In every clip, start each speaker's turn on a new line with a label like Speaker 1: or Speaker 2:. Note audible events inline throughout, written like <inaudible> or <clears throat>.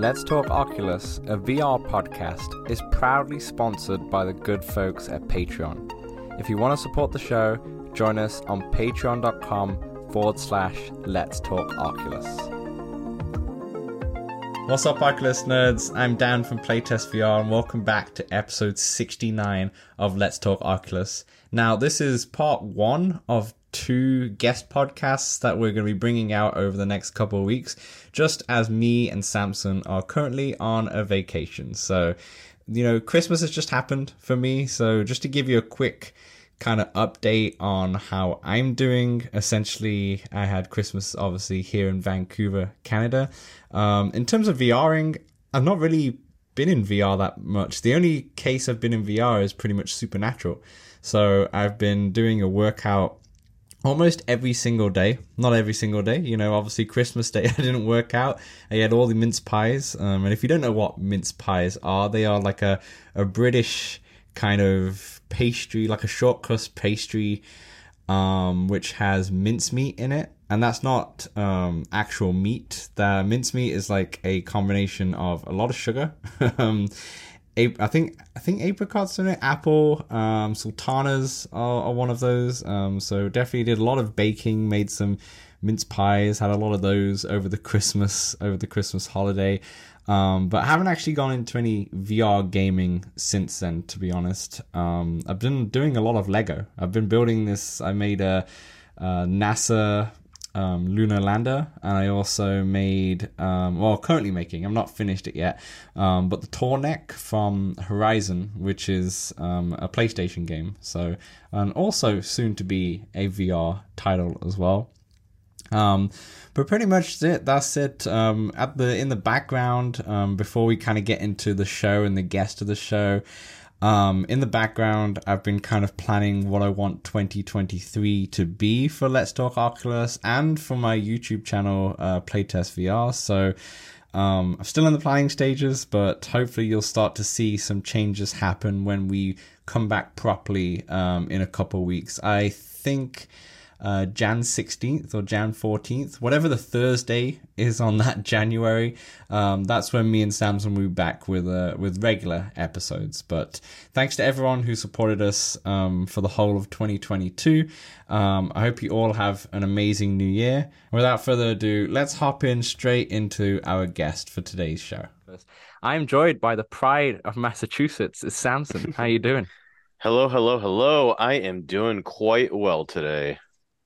Speaker 1: Let's Talk Oculus, a VR podcast, is proudly sponsored by the good folks at Patreon. If you want to support the show, join us on patreon.com forward slash Let's Talk Oculus. What's up, Oculus nerds? I'm Dan from Playtest VR, and welcome back to episode 69 of Let's Talk Oculus. Now, this is part one of two guest podcasts that we're going to be bringing out over the next couple of weeks, just as me and Samson are currently on a vacation. So, you know, Christmas has just happened for me. So, just to give you a quick kind of update on how I'm doing, essentially, I had Christmas obviously here in Vancouver, Canada. Um, in terms of VRing, I've not really been in VR that much. The only case I've been in VR is pretty much Supernatural. So I've been doing a workout almost every single day. Not every single day, you know. Obviously, Christmas Day <laughs> I didn't work out. I had all the mince pies, um, and if you don't know what mince pies are, they are like a a British kind of pastry, like a short crust pastry, um, which has mincemeat in it. And that's not um, actual meat. The mincemeat is like a combination of a lot of sugar, <laughs> um, I think I think apricots in it, apple, um, sultanas are, are, one of those. Um, so definitely did a lot of baking, made some mince pies, had a lot of those over the Christmas over the Christmas holiday. Um, but haven't actually gone into any VR gaming since then, to be honest. Um, I've been doing a lot of Lego. I've been building this. I made a, a NASA um, Lunar Lander, and I also made, um, well, currently making, I'm not finished it yet, um, but the Tallneck from Horizon, which is um, a PlayStation game. So, and also soon to be a VR title as well. Um, but pretty much it. That's it. Um, at the in the background, um, before we kind of get into the show and the guest of the show, um, in the background, I've been kind of planning what I want 2023 to be for Let's Talk Oculus and for my YouTube channel, uh, Playtest VR. So, um, I'm still in the planning stages, but hopefully you'll start to see some changes happen when we come back properly um, in a couple weeks. I think uh, Jan 16th or Jan 14th, whatever the Thursday is on that <laughs> January. Um, that's when me and Samson will be back with uh, with regular episodes. But thanks to everyone who supported us um, for the whole of 2022. Um, I hope you all have an amazing new year. Without further ado, let's hop in straight into our guest for today's show. I'm joined by the pride of Massachusetts, is Samson. How are you doing? <laughs>
Speaker 2: Hello, hello, hello. I am doing quite well today.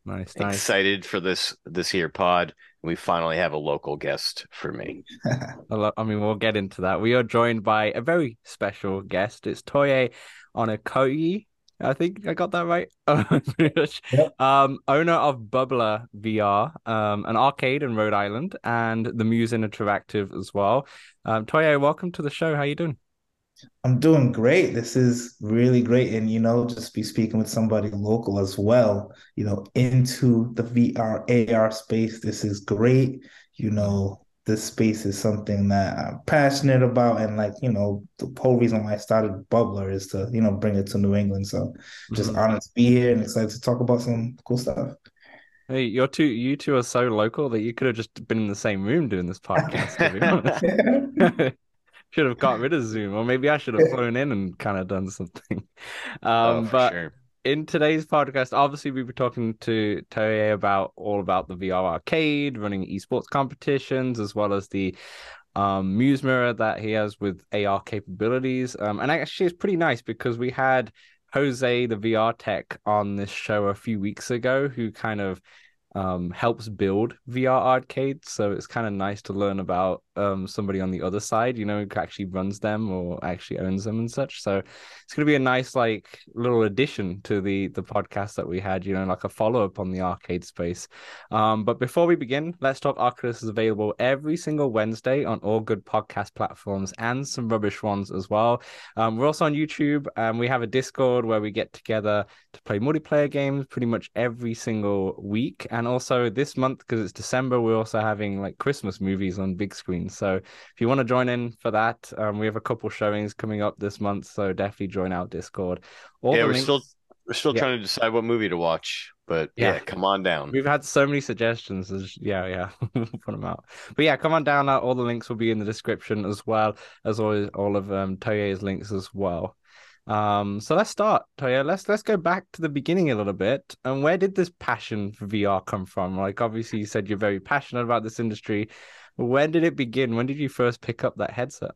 Speaker 1: Nice,
Speaker 2: nice. Excited for this this here pod. We finally have a local guest for me. <laughs>
Speaker 1: I mean, we'll get into that. We are joined by a very special guest. It's Toye Onakoyi. I think I got that right. <laughs> yep. um, owner of Bubbler VR, um, an arcade in Rhode Island, and the Muse Interactive as well. Um, Toye, welcome to the show. How you doing?
Speaker 3: I'm doing great. This is really great. And, you know, just be speaking with somebody local as well, you know, into the VR, AR space. This is great. You know, this space is something that I'm passionate about. And, like, you know, the whole reason why I started Bubbler is to, you know, bring it to New England. So just mm-hmm. honored to be here and excited to talk about some cool stuff.
Speaker 1: Hey, you're two, you two are so local that you could have just been in the same room doing this podcast. <laughs> <laughs> should have got rid of Zoom, or maybe I should have <laughs> flown in and kind of done something. <laughs> Um, oh, but sure. in today's podcast, obviously we were talking to Toye about all about the VR arcade, running esports competitions, as well as the um, Muse Mirror that he has with AR capabilities. Um, and actually, it's pretty nice because we had Jose, the VR tech, on this show a few weeks ago, who kind of um, helps build VR arcades. So it's kind of nice to learn about um, somebody on the other side, you know, who actually runs them or actually owns them and such. So it's going to be a nice, like, little addition to the the podcast that we had, you know, like a follow up on the arcade space. Um, but before we begin, Let's Talk Oculus is available every single Wednesday on all good podcast platforms and some rubbish ones as well. Um, we're also on YouTube and we have a Discord where we get together to play multiplayer games pretty much every single week. And also this month, because it's December, we're also having like Christmas movies on big screen so if you want to join in for that, um, we have a couple showings coming up this month. So definitely join our Discord.
Speaker 2: All yeah, we're links... still we're still yeah. trying to decide what movie to watch. But
Speaker 1: Yeah.
Speaker 2: yeah, come on down.
Speaker 1: We've had so many suggestions. Yeah, yeah, <laughs> we'll put them out. But yeah, come on down. uh, All the links will be in the description as well as always, all of um, Toye's links as well. Um, so let's start, Toya. Let's let's go back to the beginning a little bit. And where did this passion for VR come from? Like, obviously, you said you're very passionate about this industry. When did it begin? When did you first pick up that headset?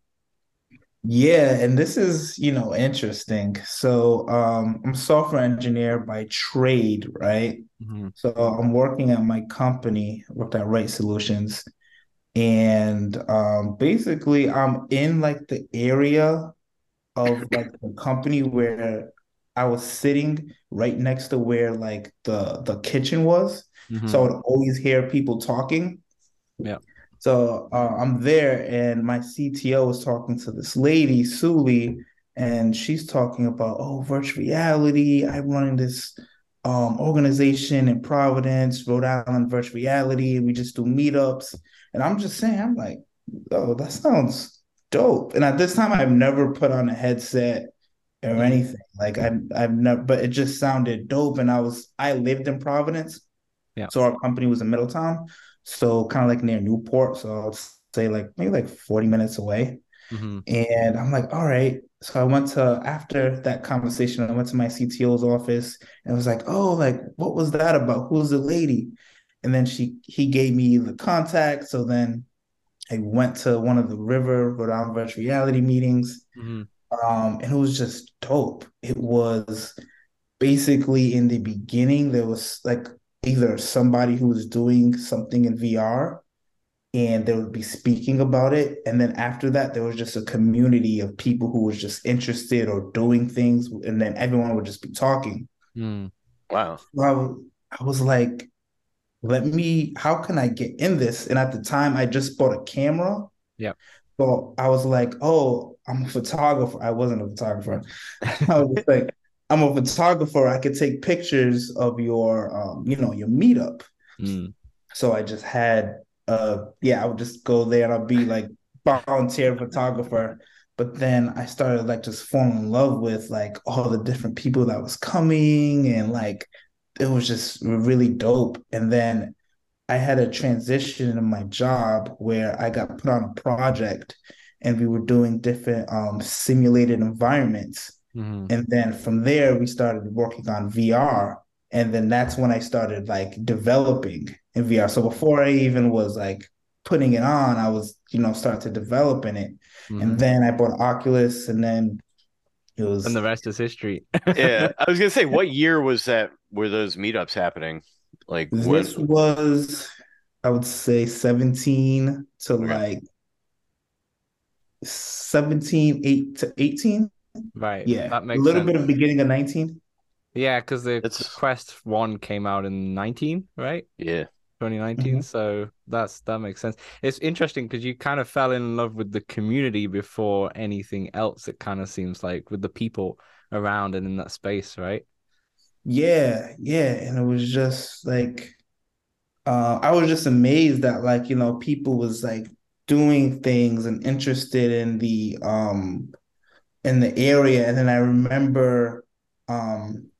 Speaker 3: Yeah, and this is, you know, interesting. So, um, I'm a software engineer by trade, right?
Speaker 1: Mhm.
Speaker 3: So I'm working at my company, worked at Right Solutions, and um, basically I'm in like the area of like the company where I was sitting right next to where like the the kitchen was.
Speaker 1: Mhm.
Speaker 3: So I would always hear people talking.
Speaker 1: Yeah.
Speaker 3: So uh, I'm there, and my CTO was talking to this lady, Suli, and she's talking about, oh, virtual reality. I'm running this um, organization in Providence, Rhode Island, virtual reality, and we just do meetups. And I'm just saying, I'm like, oh, that sounds dope. And at this time, I've never put on a headset or anything. Like I, I've never, but it just sounded dope. And I was, I lived in Providence,
Speaker 1: Yeah.
Speaker 3: so our company was in Middletown, so kind of like near Newport. So I'll say like maybe like 40 minutes away.
Speaker 1: Mhm.
Speaker 3: And I'm like, all right. So I went to, after that conversation, I went to my CTO's office and was like, oh, like, what was that about? Who's the lady? And then she, he gave me the contact. So then I went to one of the River Rhode Island virtual reality meetings.
Speaker 1: Mhm.
Speaker 3: Um, and it was just dope. It was basically in the beginning, there was like either somebody who was doing something in VR and they would be speaking about it. And then after that, there was just a community of people who was just interested or doing things. And then everyone would just be talking.
Speaker 1: Mm.
Speaker 2: Wow.
Speaker 3: So I I was like, let me, how can I get in this? And at the time, I just bought a camera.
Speaker 1: yeah
Speaker 3: So I was like, oh, I'm a photographer. I wasn't a photographer. <laughs> I was like, I'm a photographer. I could take pictures of your, um, you know, your meetup.
Speaker 1: Mm.
Speaker 3: So I just had, uh, yeah, I would just go there and I'll be like volunteer photographer. But then I started like just falling in love with like all the different people that was coming and like it was just really dope. And then I had a transition in my job where I got put on a project and we were doing different um, simulated environments.
Speaker 1: Mhm.
Speaker 3: And then from there, we started working on VR. And then that's when I started like developing in VR. So before I even was like putting it on, I was, you know, start to develop in it.
Speaker 1: Mhm.
Speaker 3: And then I bought Oculus and then it was
Speaker 1: And the rest is history.
Speaker 2: Yeah. I was gonna say, <laughs> what year was that? Were those meetups happening? Like when?
Speaker 3: this was, I would say 17 to
Speaker 2: Okay.
Speaker 3: like 17, 8 to 18.
Speaker 1: Right.
Speaker 3: Yeah.
Speaker 1: That makes A
Speaker 3: little
Speaker 1: sense.
Speaker 3: bit of beginning of 19.
Speaker 1: Yeah, because the, the
Speaker 2: It's-
Speaker 1: Quest One came out in 19, right?
Speaker 2: Yeah.
Speaker 1: 2019.
Speaker 3: Mhm.
Speaker 1: So that's that makes sense. It's interesting because you kind of fell in love with the community before anything else. It kind of seems like with the people around and in that space, right?
Speaker 3: Yeah, yeah, and it was just like uh I was just amazed that like, you know, people was like doing things and interested in the um in the area. And then I remember um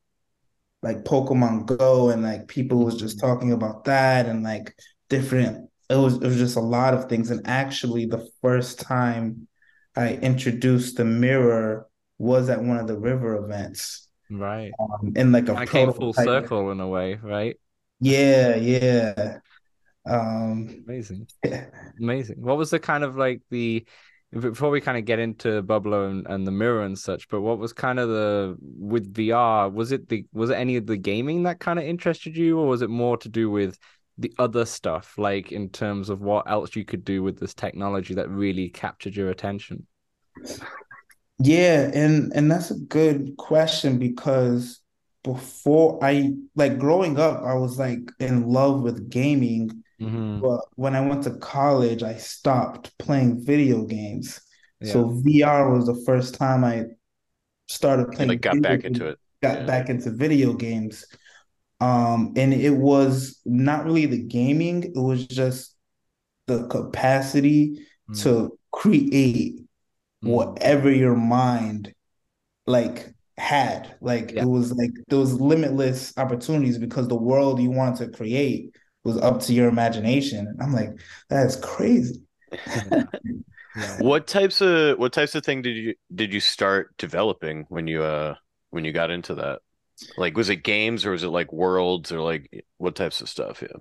Speaker 3: like Pokemon Go and like people was just talking about that and like different it was it was just a lot of things. And actually the first time I introduced the mirror was at one of the river events.
Speaker 1: Right.
Speaker 3: Um, in like a
Speaker 1: Kind of came full circle in a way, right?
Speaker 3: Yeah, yeah. Um,
Speaker 1: Amazing.
Speaker 3: yeah.
Speaker 1: Amazing. What was the kind of like the before we kind of get into Bubbler and, and the mirror and such, but what was kind of the with VR? Was it the was it any of the gaming that kind of interested you, or was it more to do with the other stuff, like in terms of what else you could do with this technology that really captured your attention?
Speaker 3: Yeah, and and that's a good question because before I like growing up, I was like in love with gaming,
Speaker 1: hmm
Speaker 3: but when I went to college, I stopped playing video games.
Speaker 1: Yeah.
Speaker 3: So VR was the first time I started playing
Speaker 2: like got
Speaker 3: video
Speaker 2: back
Speaker 3: games.
Speaker 2: into it.
Speaker 3: got
Speaker 2: Yeah.
Speaker 3: back into video games. Um, and it was not really the gaming, it was just the capacity to create. Whatever your mind like had. Like
Speaker 1: Yeah.
Speaker 3: it was like there was limitless opportunities because the world you wanted to create was up to your imagination. And I'm like, that's crazy. <laughs>
Speaker 2: What types of what types of thing did you did you start developing when you uh when you got into that? Like was it games or was it like worlds or like what types of stuff? Yeah.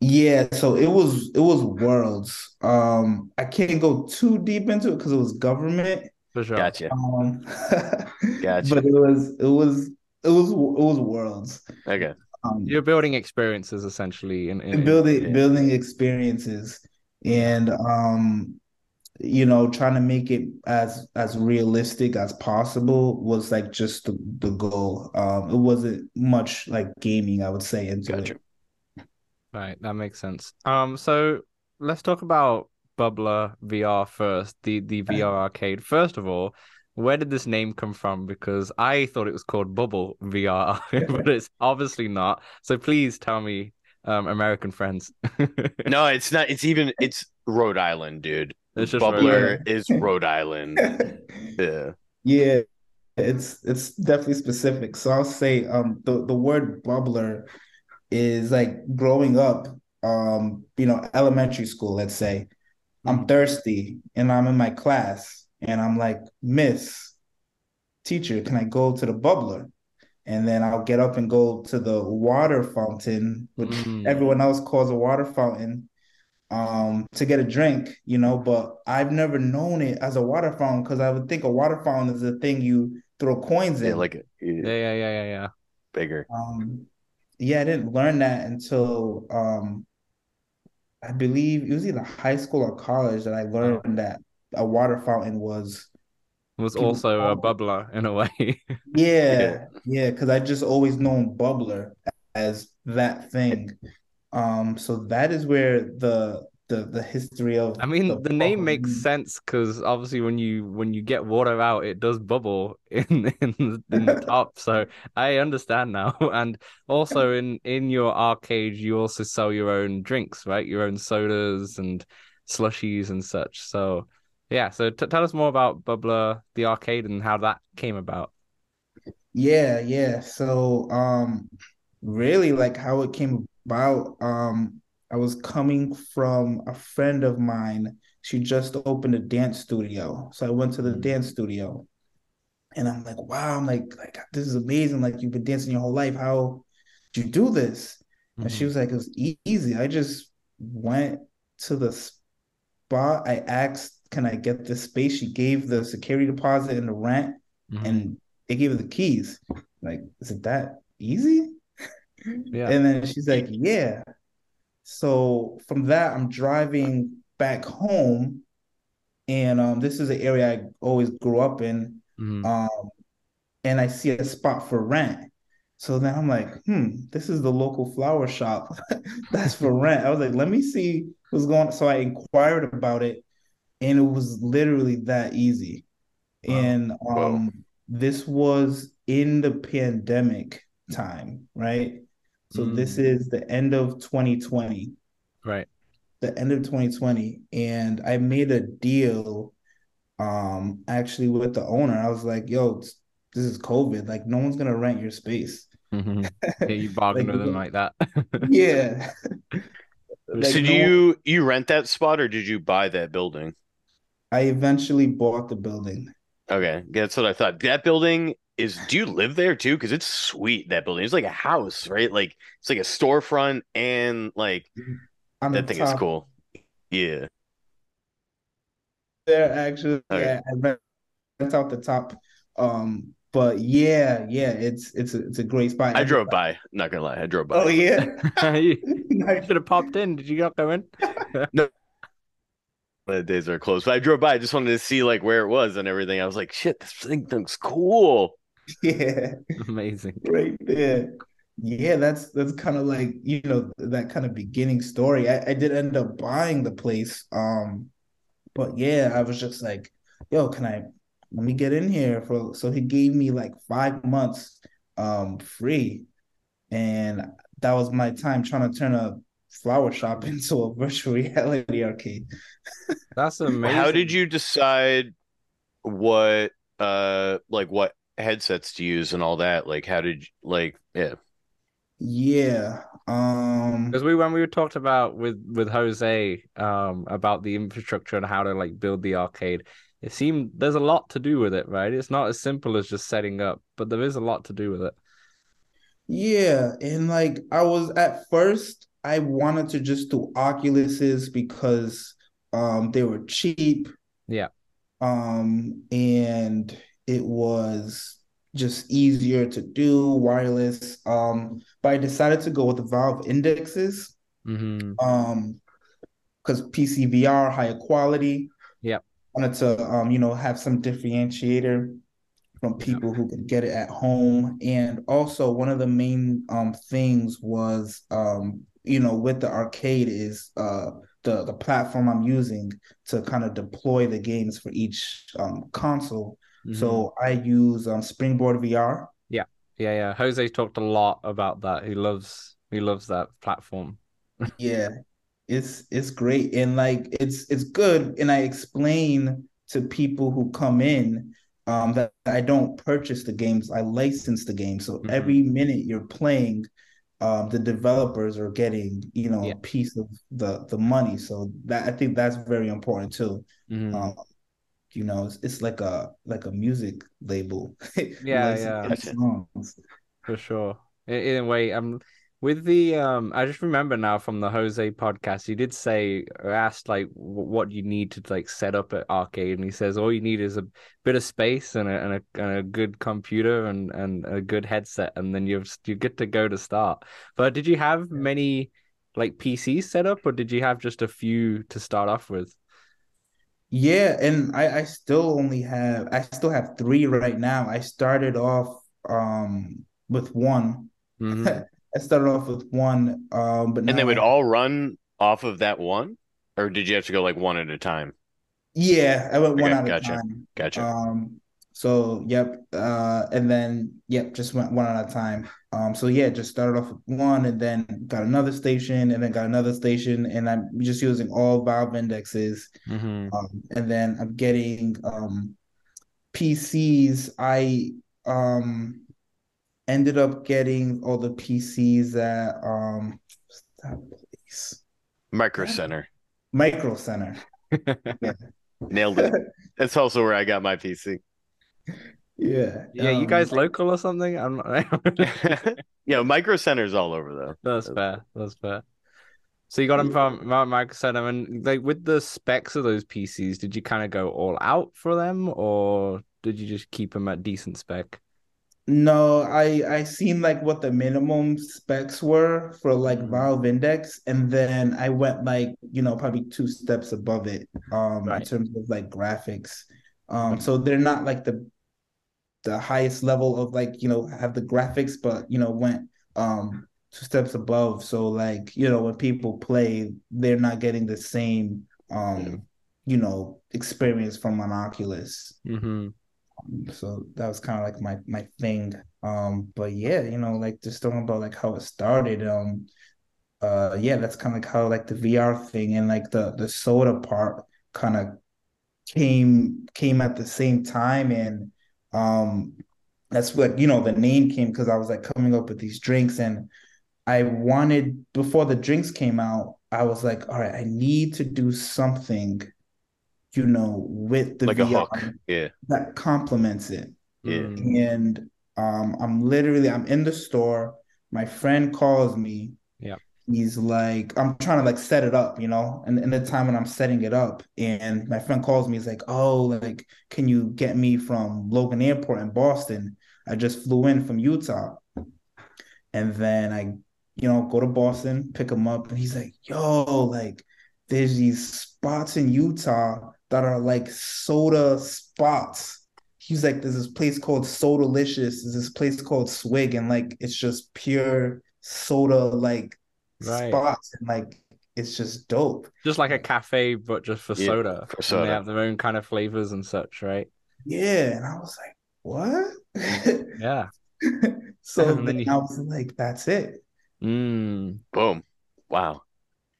Speaker 3: Yeah, so it was it was worlds. Um, I can't go too deep into it because it was government.
Speaker 1: For sure.
Speaker 2: Gotcha.
Speaker 3: Um, <laughs>
Speaker 2: Gotcha.
Speaker 3: but it was it was it was it was worlds.
Speaker 2: Okay.
Speaker 3: Um,
Speaker 1: You're building experiences essentially in, in, in-
Speaker 3: building
Speaker 1: yeah.
Speaker 3: building experiences and um you know trying to make it as as realistic as possible was like just the, the goal um it wasn't much like gaming i would say into
Speaker 2: Gotcha.
Speaker 3: it
Speaker 1: Right, that makes sense. Um, so let's talk about Bubbler VR first, the the VR arcade. First of all, where did this name come from? Because I thought it was called Bubble VR, <laughs> but it's obviously not. So please tell me, um, American friends.
Speaker 2: No, it's not. It's even. It's Rhode Island, dude.
Speaker 1: It's just
Speaker 2: Bubbler
Speaker 3: Island.
Speaker 2: is Rhode Island. <laughs> Yeah.
Speaker 3: yeah it's it's definitely specific so i'll say um the the word bubbler is like growing up um you know elementary school let's say I'm thirsty and I'm in my class and I'm like, Miss, teacher, can I go to the bubbler? And then I'll get up and go to the water fountain, which
Speaker 1: Mm.
Speaker 3: everyone else calls a water fountain, um, to get a drink, you know, but I've never known it as a water fountain because I would think a water fountain is the thing you throw coins
Speaker 2: Yeah,
Speaker 3: in.
Speaker 2: like
Speaker 1: Yeah,
Speaker 2: yeah,
Speaker 1: yeah, yeah, yeah, yeah.
Speaker 2: bigger.
Speaker 3: Um, yeah, I didn't learn that until um, I believe it was either high school or college that I learned that a water fountain was.
Speaker 1: Was also a bubbler in a way. <laughs>
Speaker 3: Yeah, yeah, because I just always known bubbler as that thing. Um, so that is where the the the history of
Speaker 1: I mean, the name makes sense because obviously when you when you get water out, it does bubble <laughs> in in the, in <laughs> the top. So I understand now. <laughs> And also in in your arcade, you also sell your own drinks, right? Your own sodas and slushies and such. So yeah. So t tell us more about Bubbler, the arcade, and how that came about.
Speaker 3: Yeah, yeah. So, um, really like how it came about, um, I was coming from a friend of mine. She just opened a dance studio. So I went to the
Speaker 1: Mhm.
Speaker 3: dance studio and I'm like, wow, I'm like, like this is amazing. Like you've been dancing your whole life. How did you do this? And she
Speaker 1: Mhm.
Speaker 3: was like, it was e- easy. I just went to the spot. I asked, can I get this space? She gave the security deposit and the rent
Speaker 1: Mhm.
Speaker 3: and they gave her the keys. Like, is it that easy?
Speaker 1: Yeah. <laughs>
Speaker 3: And then she's like, yeah. So from that, I'm driving back home, and um, this is an area I always grew up in.
Speaker 1: Mhm.
Speaker 3: Um, and I see a spot for rent. So then I'm like, hmm, this is the local flower shop <laughs> that's for <laughs> rent. I was like, let me see what's going on. So I inquired about it, and it was literally that easy.
Speaker 1: Wow.
Speaker 3: And um, this was in the pandemic time, right? So this
Speaker 1: Mm.
Speaker 3: is the end of 2020,
Speaker 1: Right.
Speaker 3: the end of 2020, and I made a deal um actually with the owner. I was like, yo, this is COVID. Like no one's gonna rent your space.
Speaker 1: Mhm. <laughs> Yeah, you bargained
Speaker 3: Like,
Speaker 1: with them like that. <laughs>
Speaker 3: Yeah. Like,
Speaker 2: So do
Speaker 3: no one-
Speaker 2: you you rent that spot or did you buy that building?
Speaker 3: I eventually bought the building.
Speaker 2: Okay, that's what I thought. That building is. Do you live there too? Because it's sweet. That building. It's like a house, right? Like it's like a storefront and like
Speaker 3: On
Speaker 2: that
Speaker 3: the
Speaker 2: thing is cool. Yeah.
Speaker 3: there, actually.
Speaker 2: Okay.
Speaker 3: Yeah, I rent rent out the top. Um, but yeah, yeah, it's it's a, it's a great spot.
Speaker 2: I drove by. Not gonna lie, I drove by.
Speaker 3: Oh yeah.
Speaker 1: you <laughs> <laughs>
Speaker 3: Nice.
Speaker 1: should have popped in. Did you not go in? <laughs>
Speaker 2: No, the days are closed, but I drove by. I just wanted to see like where it was and everything. I was like, shit, this thing looks cool. <laughs>
Speaker 3: Yeah.
Speaker 1: Amazing.
Speaker 3: right there. Yeah, that's that's kind of like, you know, that kind of beginning story. I, I did end up buying the place. Um, but yeah, I was just like, yo, can I let me get in here for so he gave me like five months um free. And that was my time trying to turn a flower shop <laughs> into a virtual reality arcade.
Speaker 1: That's amazing.
Speaker 2: How did you decide what uh like what headsets to use and all that? Like, how did you, like, yeah.
Speaker 3: Yeah. Um,
Speaker 1: Because we when we talked about with with Jose um about the infrastructure and how to like build the arcade, it seemed there's a lot to do with it, right? It's not as simple as just setting up, but there is a lot to do with it.
Speaker 3: yeah, and like I was at first, I wanted to just do Oculuses because um they were cheap.
Speaker 1: Yeah.
Speaker 3: Um, and it was just easier to do wireless. Um, but I decided to go with the Valve indexes.
Speaker 1: Mm-hmm.
Speaker 3: Um, because PCVR higher quality.
Speaker 1: Yep.
Speaker 3: Wanted to um, you know, have some differentiator from people who could get it at home. And also one of the main um things was um, you know, with the arcade is uh the the platform I'm using to kind of deploy the games for each um console.
Speaker 1: Mm-hmm.
Speaker 3: So I use um Springboard VR.
Speaker 1: Yeah, yeah. Yeah. Jose talked a lot about that. He loves he loves that platform. <laughs>
Speaker 3: Yeah, it's it's great and like it's it's good. And I explain to people who come in um that I don't purchase the games, I license the game. So
Speaker 1: Mhm.
Speaker 3: every minute you're playing, um the developers are getting, you know,
Speaker 1: Yeah.
Speaker 3: a piece of the the money. So that I think that's very important too.
Speaker 1: Mhm.
Speaker 3: Um, you know, it's, it's like a like a music label. <laughs>
Speaker 1: Yeah, yeah. For sure. In, a way, um, with the um, I just remember now from the Jose podcast, he did say or asked like what you need to like set up at arcade, and he says all you need is a bit of space and a and a, and a good computer and and a good headset, and then you're you get to go to start. But did you have many like PCs set up, or did you have just a few to start off with?
Speaker 3: Yeah, and I, I still only have I still have three right now. I started off um with one.
Speaker 1: Mhm. <laughs>
Speaker 3: I started off with one, um, but
Speaker 2: And they would
Speaker 3: I-
Speaker 2: all run off of that one? Or did you have to go like one at a time?
Speaker 3: yeah, I went one
Speaker 2: Okay,
Speaker 3: at a
Speaker 2: gotcha.
Speaker 3: time.
Speaker 2: Gotcha.
Speaker 3: Um, so yep, uh, and then yep, just went one at a time. Um, so yeah, just started off with one, and then got another station, and then got another station, and I'm just using all Valve indexes.
Speaker 1: Mhm.
Speaker 3: Um, and then I'm getting um PCs. I um ended up getting all the PCs at um that place?
Speaker 2: Micro Center.
Speaker 3: Micro Center. <laughs>
Speaker 2: Nailed it. <laughs> That's also where I got my PC.
Speaker 3: Yeah.
Speaker 1: Yeah, you
Speaker 3: um,
Speaker 1: guys local or something? I'm not. <laughs> <laughs>
Speaker 2: yeah, Micro Center's all over though.
Speaker 1: That's fair. That's fair. So you got them from Micro Center, and like with the specs of those PCs, did you kind of go all out for them, or did you just keep them at decent spec?
Speaker 3: No, I I seen like what the minimum specs were for like
Speaker 1: Mhm.
Speaker 3: Valve Index, and then I went like you know probably two steps above it um in terms of like graphics. Um, so they're not like the the highest level of like you know have the graphics, but you know went um two steps above. So like you know when people play, they're not getting the same um
Speaker 2: Yeah.
Speaker 3: you know experience from an Oculus.
Speaker 1: Mm-hmm.
Speaker 3: So that was kind of like my my thing. Um, but yeah, you know, like just talking about like how it started. Um, uh, yeah, that's kind of like how like the VR thing and like the the soda part kind of came came at the same time, and um, that's what you know the name came because I was like coming up with these drinks, and I wanted before the drinks came out, I was like, all right, I need to do something, you know, with the
Speaker 2: Like a
Speaker 3: VR
Speaker 2: hook. Yeah.
Speaker 3: that complements it.
Speaker 2: Yeah.
Speaker 3: And um, I'm literally I'm in the store. My friend calls me.
Speaker 1: Yeah.
Speaker 3: He's like, I'm trying to like set it up, you know, and in the time when I'm setting it up, and my friend calls me, he's like, Oh, like, can you get me from Logan Airport in Boston? I just flew in from Utah. And then I, you know, go to Boston, pick him up, and he's like, Yo, like, there's these spots in Utah that are like soda spots he's like, there's this place called Sodalicious, there's this place called Swig, and like it's just pure soda like
Speaker 1: Right.
Speaker 3: spots, and like it's just dope.
Speaker 1: Just like a cafe, but just for
Speaker 2: Yeah,
Speaker 1: soda.
Speaker 2: for
Speaker 1: And
Speaker 2: soda.
Speaker 1: they have their own kind of flavors and such, right?
Speaker 3: Yeah, and I was like, what? <laughs>
Speaker 1: Yeah.
Speaker 3: so <laughs>
Speaker 1: And then
Speaker 3: then
Speaker 1: you-
Speaker 3: I was like, that's it.
Speaker 1: Mm.
Speaker 2: Boom. Wow.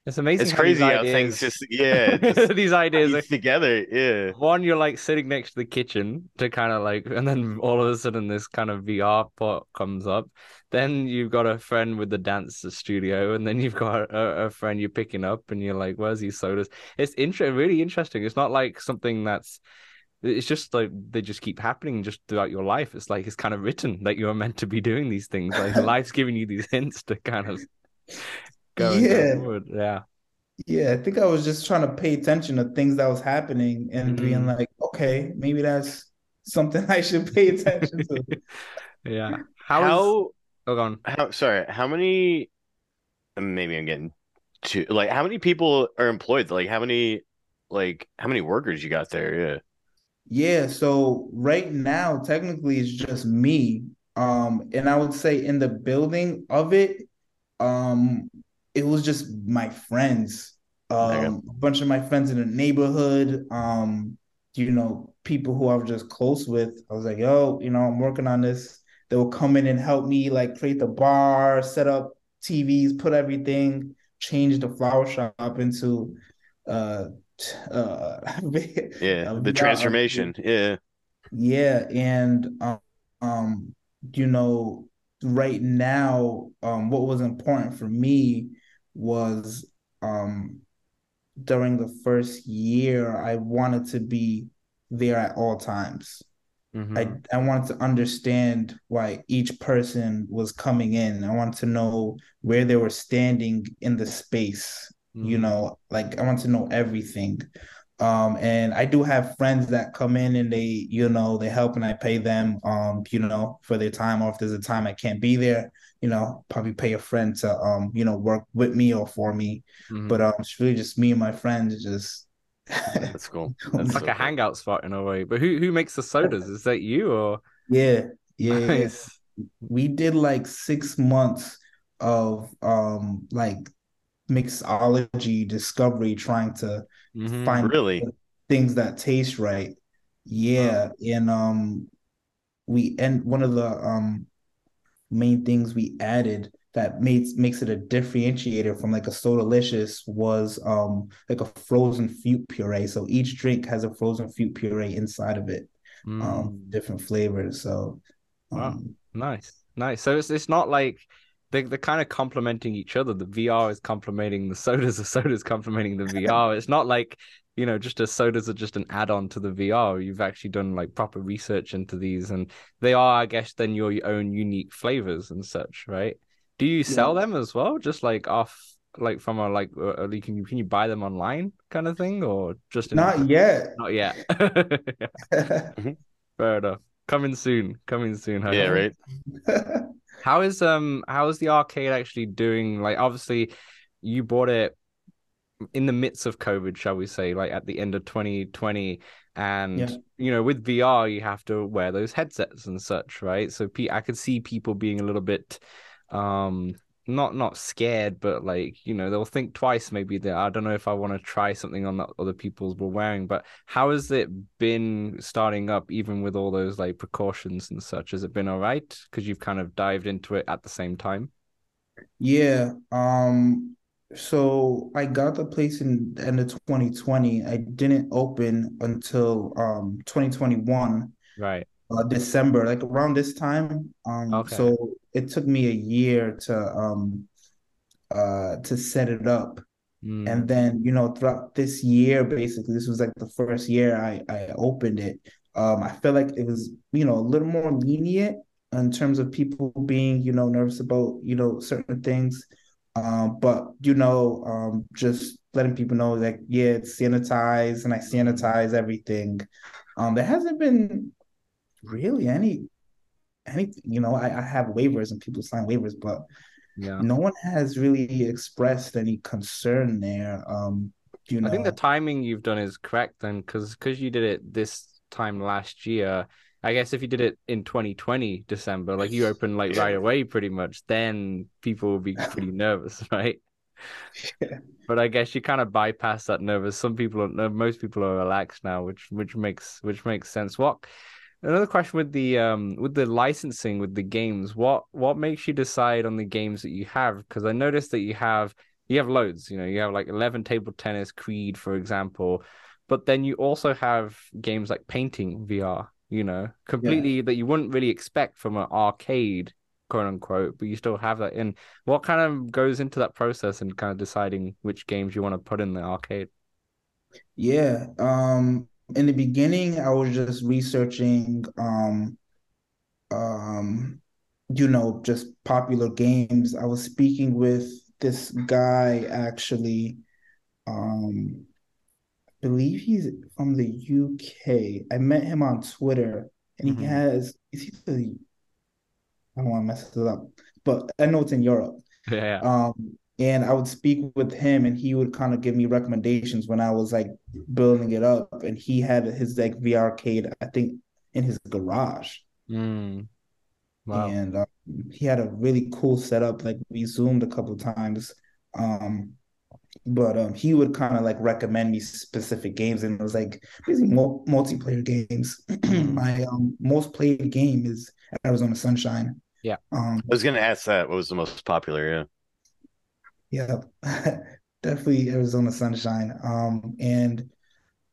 Speaker 1: It's amazing.
Speaker 2: It's
Speaker 1: how
Speaker 2: crazy how
Speaker 1: ideas-
Speaker 2: things just yeah, <laughs> just
Speaker 1: these ideas.
Speaker 2: piece together. Yeah.
Speaker 1: One, you're like sitting next to the kitchen to kind of like, and then all of a sudden this kind of VR pot comes up. Then you've got a friend with the dance studio, and then you've got a, a friend you're picking up, and you're like, "Where's these sodas?" It's inter- really interesting. It's not like something that's. It's just like they just keep happening just throughout your life. It's like it's kind of written that you're meant to be doing these things. Like life's giving you these hints to kind of go and go
Speaker 3: Yeah.
Speaker 1: forward. Yeah.
Speaker 3: Yeah, I think I was just trying to pay attention to things that was happening and being
Speaker 1: Mhm.
Speaker 3: like, okay, maybe that's something <laughs> I should pay attention to. <laughs>
Speaker 1: Yeah. How? is-
Speaker 2: How
Speaker 1: Oh, go on.
Speaker 2: how sorry, how many maybe I'm getting too like how many people are employed? Like how many like how many workers you got there? Yeah.
Speaker 3: Yeah, so right now, technically, it's just me. Um, and I would say in the building of it, um, it was just my friends. Um, a bunch of my friends in the neighborhood, um, you know, people who I was just close with. I was like, yo, you know, I'm working on this. They will come in and help me like create the bar, set up TVs, put everything, change the flower shop into uh uh <laughs>
Speaker 2: Yeah. The transformation. Yeah.
Speaker 3: yeah, and um, um, you know, right now, um, what was important for me was um during the first year, I wanted to be there at all times.
Speaker 1: Mhm.
Speaker 3: I I wanted to understand why each person was coming in. I wanted to know where they were standing in the space. You
Speaker 1: Mhm.
Speaker 3: know, like I want to know everything. Um, and I do have friends that come in and they, you know, they help and I pay them, um, you know, for their time. Or if there's a time I can't be there, you know, probably pay a friend to, um, you know, work with me or for me.
Speaker 1: Mhm.
Speaker 3: But um, it's really just me and my friends just.
Speaker 2: That's cool. <laughs>
Speaker 1: It's like
Speaker 2: so
Speaker 1: a
Speaker 2: cool.
Speaker 1: hangout spot in a way. But who who makes the sodas? Is that you or
Speaker 3: Yeah, yeah, yeah. We did like six months of um like mixology discovery trying to
Speaker 1: Mhm.
Speaker 3: find
Speaker 2: Really?
Speaker 3: things that taste right yeah and um we and one of the um main things we added that makes makes it a differentiator from like a Sodalicious was um like a frozen fruit puree so each drink has a frozen fruit puree inside of it um
Speaker 1: Mm.
Speaker 3: different flavors so
Speaker 1: Wow.
Speaker 3: um
Speaker 1: Nice, nice. So it's it's not like they they're kind of complementing each other. The VR is complementing the sodas, <laughs> the sodas complementing the VR. It's not like you know just a sodas are just an add-on to the VR. You've actually done like proper research into these, and they are, I guess, then your own unique flavors and such, right? Do you sell them as well, just like off, like from a like, uh, uh, can you can you buy them online kind of thing, or just in
Speaker 3: not yet
Speaker 1: Not yet. <laughs> <laughs> Fair enough. Coming soon. Coming soon.
Speaker 2: Yeah,
Speaker 1: hopefully.
Speaker 2: right.
Speaker 1: How is um how is the arcade actually doing? Like obviously you bought it in the midst of COVID, shall we say, like at the end of 2020. And
Speaker 3: Yeah.
Speaker 1: you know, with VR you have to wear those headsets and such, right? So I could see people being a little bit um not not scared, but like, you know, they'll think twice maybe that I don't know if I want to try something on that other people's were wearing. But how has it been starting up even with all those like precautions and such? Has it been all right? Because you've kind of dived into it at the same time.
Speaker 3: Yeah, um, so I got the place in the end of 2020. I didn't open until um 2021,
Speaker 1: Right.
Speaker 3: Uh, December, like around this time. Um,
Speaker 1: Okay.
Speaker 3: so it took me a year to um uh to set it up.
Speaker 1: Mm.
Speaker 3: And then, you know, throughout this year, basically, this was like the first year I I opened it. Um, I feel like it was, you know, a little more lenient in terms of people being, you know, nervous about, you know, certain things. Um, but you know, um, just letting people know that yeah, it's sanitized and I sanitize everything. Um, there hasn't been really any any, you know, I, I have waivers and people sign waivers, but
Speaker 1: yeah.
Speaker 3: no one has really expressed any concern there. Um, you know,
Speaker 1: I think the timing you've done is correct then, because because you did it this time last year. I guess if you did it in 2020 December, like you opened like right <laughs> away, pretty much, then people would be pretty <laughs> nervous, right?
Speaker 3: Yeah.
Speaker 1: But I guess you kind of bypass that nervous. Some people, are, most people are relaxed now, which which makes which makes sense. What another question with the um with the licensing with the games? What what makes you decide on the games that you have? Because I noticed that you have you have loads. You know, you have like eleven table tennis, Creed, for example, but then you also have games like painting VR. You know, completely yeah. that you wouldn't really expect from an arcade quote unquote, but you still have that in. What kind of goes into that process and kind of deciding which games you want to put in the arcade?
Speaker 3: Yeah. Um in the beginning I was just researching um um you know just popular games. I was speaking with this guy actually um I believe he's from the UK. I met him on Twitter and mm-hmm. he has is he the I don't want to mess it up, but I know it's in Europe. <laughs>
Speaker 1: Yeah.
Speaker 3: Um, and I would speak with him, and he would kind of give me recommendations when I was like building it up. And he had his like VR arcade, I think, in his garage.
Speaker 1: Mm.
Speaker 3: Wow. And um, he had a really cool setup. Like we zoomed a couple times. Um, but um, he would kind of like recommend me specific games, and it was like basically multiplayer games. <clears throat> Mm. My um, most played game is Arizona Sunshine.
Speaker 1: Yeah.
Speaker 3: Um,
Speaker 2: I was gonna ask that. What was the most popular?
Speaker 3: Yeah. Yeah. <laughs> Definitely Arizona Sunshine. Um, and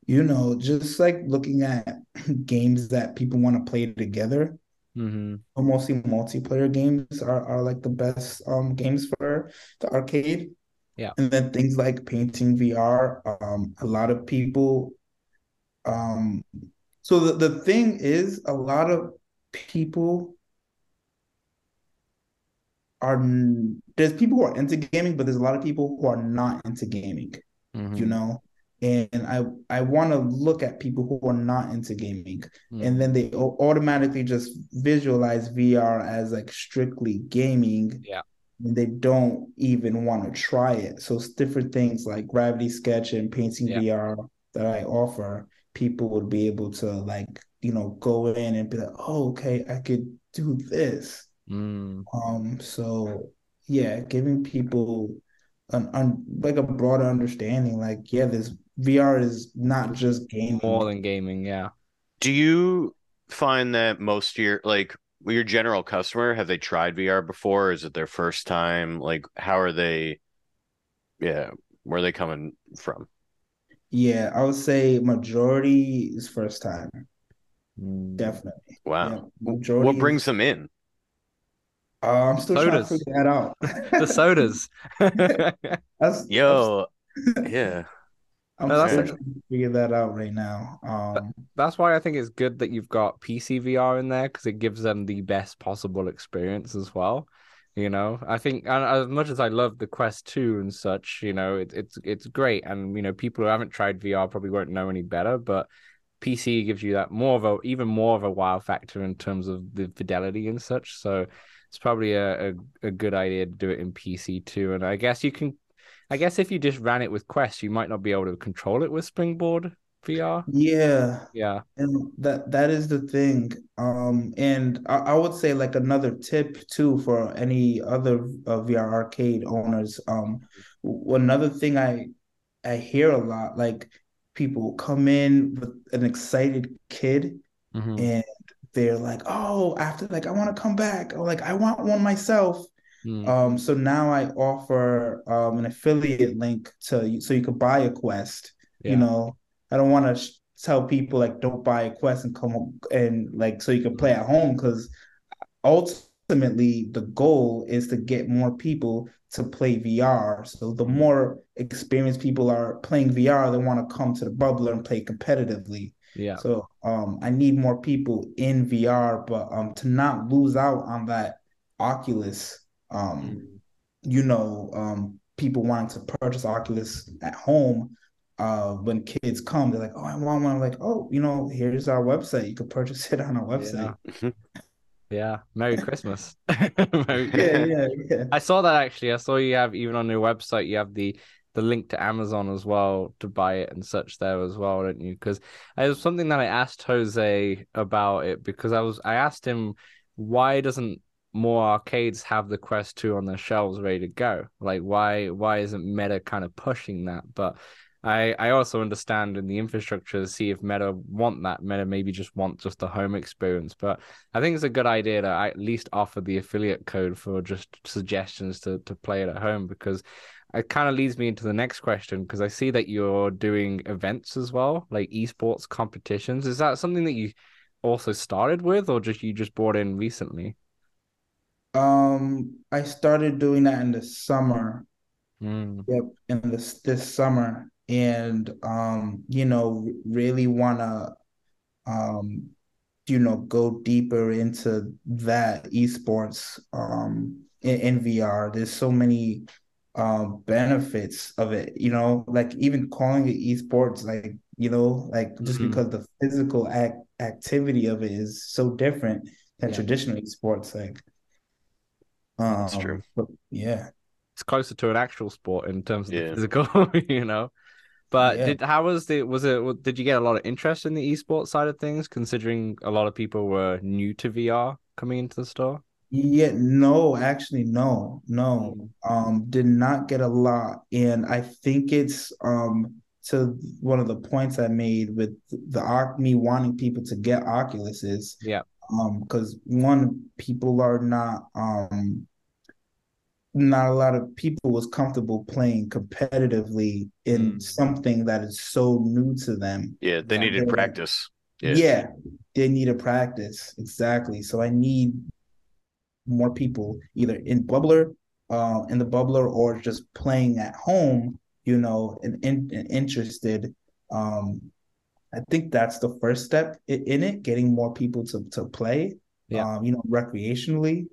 Speaker 3: you know, just like looking at <clears throat> games that people want to play together.
Speaker 1: Mm-hmm.
Speaker 3: Mostly multiplayer games are, are like the best um games for the arcade.
Speaker 1: Yeah.
Speaker 3: And then things like painting VR. Um, a lot of people um so the, the thing is a lot of people are there's people who are into gaming, but there's a lot of people who are not into gaming. Mm-hmm. You know, and I I want to look at people who are not into gaming, mm-hmm. and then they automatically just visualize VR as like strictly gaming.
Speaker 1: Yeah.
Speaker 3: And they don't even want to try it. So it's different things like Gravity Sketch and Painting yeah. VR that I offer. People would be able to like you know, go in and be like, oh, okay, I could do this.
Speaker 1: Mm.
Speaker 3: Um, so yeah, giving people an un, like a broader understanding, like, yeah, this VR is not just gaming.
Speaker 1: More than gaming, yeah.
Speaker 2: Do you find that most of your like your general customer have they tried VR before? Is it their first time? Like how are they yeah, where are they coming from?
Speaker 3: Yeah, I would say majority is first time.
Speaker 1: Mm.
Speaker 3: Definitely.
Speaker 2: Wow. Yeah, what brings them in?
Speaker 3: Uh, I'm still sodas. trying to figure that out. <laughs>
Speaker 1: the sodas. <laughs>
Speaker 3: that's,
Speaker 2: Yo, that's, yeah. <laughs>
Speaker 3: I'm no, still trying to figure that out right now. Um,
Speaker 1: that's why I think it's good that you've got PC VR in there because it gives them the best possible experience as well. You know, I think as much as I love the Quest 2 and such, you know, it, it's it's great, and you know, people who haven't tried VR probably won't know any better, but PC gives you that more of a even more of a wow factor in terms of the fidelity and such. So it's probably a, a, a, good idea to do it in PC too. And I guess you can I guess if you just ran it with Quest, you might not be able to control it with Springboard VR.
Speaker 3: Yeah.
Speaker 1: Yeah.
Speaker 3: And that that is the thing. Um and I, I would say like another tip too for any other uh, VR arcade owners. Um another thing I I hear a lot like people come in with an excited kid
Speaker 1: mm-hmm.
Speaker 3: and they're like, oh, after like I want to come back, or like I want one myself. Mm. Um, so now I offer um, an affiliate link to so you could buy a quest. Yeah. You know, I don't want to sh- tell people like don't buy a quest and come and like so you can play at home because ultimately the goal is to get more people to play VR. So the more experienced people are playing VR, they want to come to the bubbler and play competitively.
Speaker 1: Yeah.
Speaker 3: So um, I need more people in VR, but um, to not lose out on that Oculus, um, mm. you know, um, people wanting to purchase Oculus at home. Uh, when kids come, they're like, "Oh, I want one." I'm like, "Oh, you know, here's our website. You can purchase it on our website."
Speaker 1: Yeah. Yeah, Merry Christmas.
Speaker 3: Merry <laughs> <laughs> yeah, yeah, yeah. I
Speaker 1: saw that actually. I saw you have even on your website you have the the link to Amazon as well to buy it and such there as well, don't you? Because it was something that I asked Jose about it because I was I asked him why doesn't more arcades have the Quest 2 on their shelves ready to go? Like why why isn't Meta kind of pushing that? But I, I also understand in the infrastructure to see if Meta want that. Meta maybe just want just the home experience. But I think it's a good idea to at least offer the affiliate code for just suggestions to, to play it at home because it kind of leads me into the next question because I see that you're doing events as well, like esports competitions. Is that something that you also started with, or just you just brought in recently?
Speaker 3: Um, I started doing that in the summer.
Speaker 1: Mm.
Speaker 3: Yep, in this this summer, and um, you know, really wanna um, you know, go deeper into that esports um in, in VR. There's so many um benefits of it, you know, like even calling it esports, like, you know, like just
Speaker 1: Mhm.
Speaker 3: because the physical act activity of it is so different than
Speaker 1: Yeah.
Speaker 3: traditional sports, like
Speaker 2: That's true.
Speaker 3: um, but yeah.
Speaker 1: It's closer to an actual sport in terms of
Speaker 2: Yeah.
Speaker 1: the physical, <laughs> you know. But
Speaker 3: Yeah.
Speaker 1: did how was the was it did you get a lot of interest in the esports side of things, considering a lot of people were new to VR coming into the store?
Speaker 3: Yeah, no, actually, no, no.
Speaker 1: Mm.
Speaker 3: Um, did not get a lot. And I think it's um to one of the points I made with the Oc- me wanting people to get Oculuses.
Speaker 1: Yeah.
Speaker 3: Um, because one, people are not um not a lot of people was comfortable playing competitively in
Speaker 1: Mm.
Speaker 3: something that is so new to them.
Speaker 2: Yeah, they needed
Speaker 3: they're like-
Speaker 2: practice. Yeah.
Speaker 3: Yeah, they need a practice. Exactly. So I need more people either in bubbler, uh, in the bubbler, or just playing at home, you know, and, and, and interested. Um, I think that's the first step in it, getting more people to to play,
Speaker 1: Yeah.
Speaker 3: um, you know, recreationally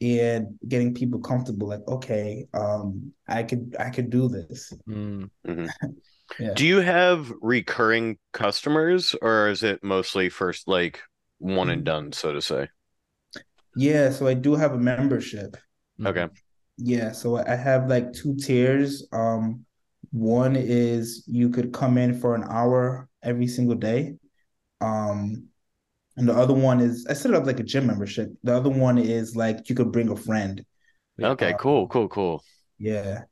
Speaker 3: and getting people comfortable, like, okay, um, I could I could do this.
Speaker 1: Mm.
Speaker 2: Mhm. <laughs>
Speaker 3: Yeah.
Speaker 2: Do you have recurring customers or is it mostly first like one and done, so to say?
Speaker 3: Yeah, so I do have a membership.
Speaker 2: Okay.
Speaker 3: Yeah, so I have like two tiers. Um, one is you could come in for an hour every single day. Um, and the other one is I set it up like a gym membership. The other one is like you could bring a friend.
Speaker 2: Okay,
Speaker 3: Uh,
Speaker 2: cool, cool, cool.
Speaker 3: Yeah.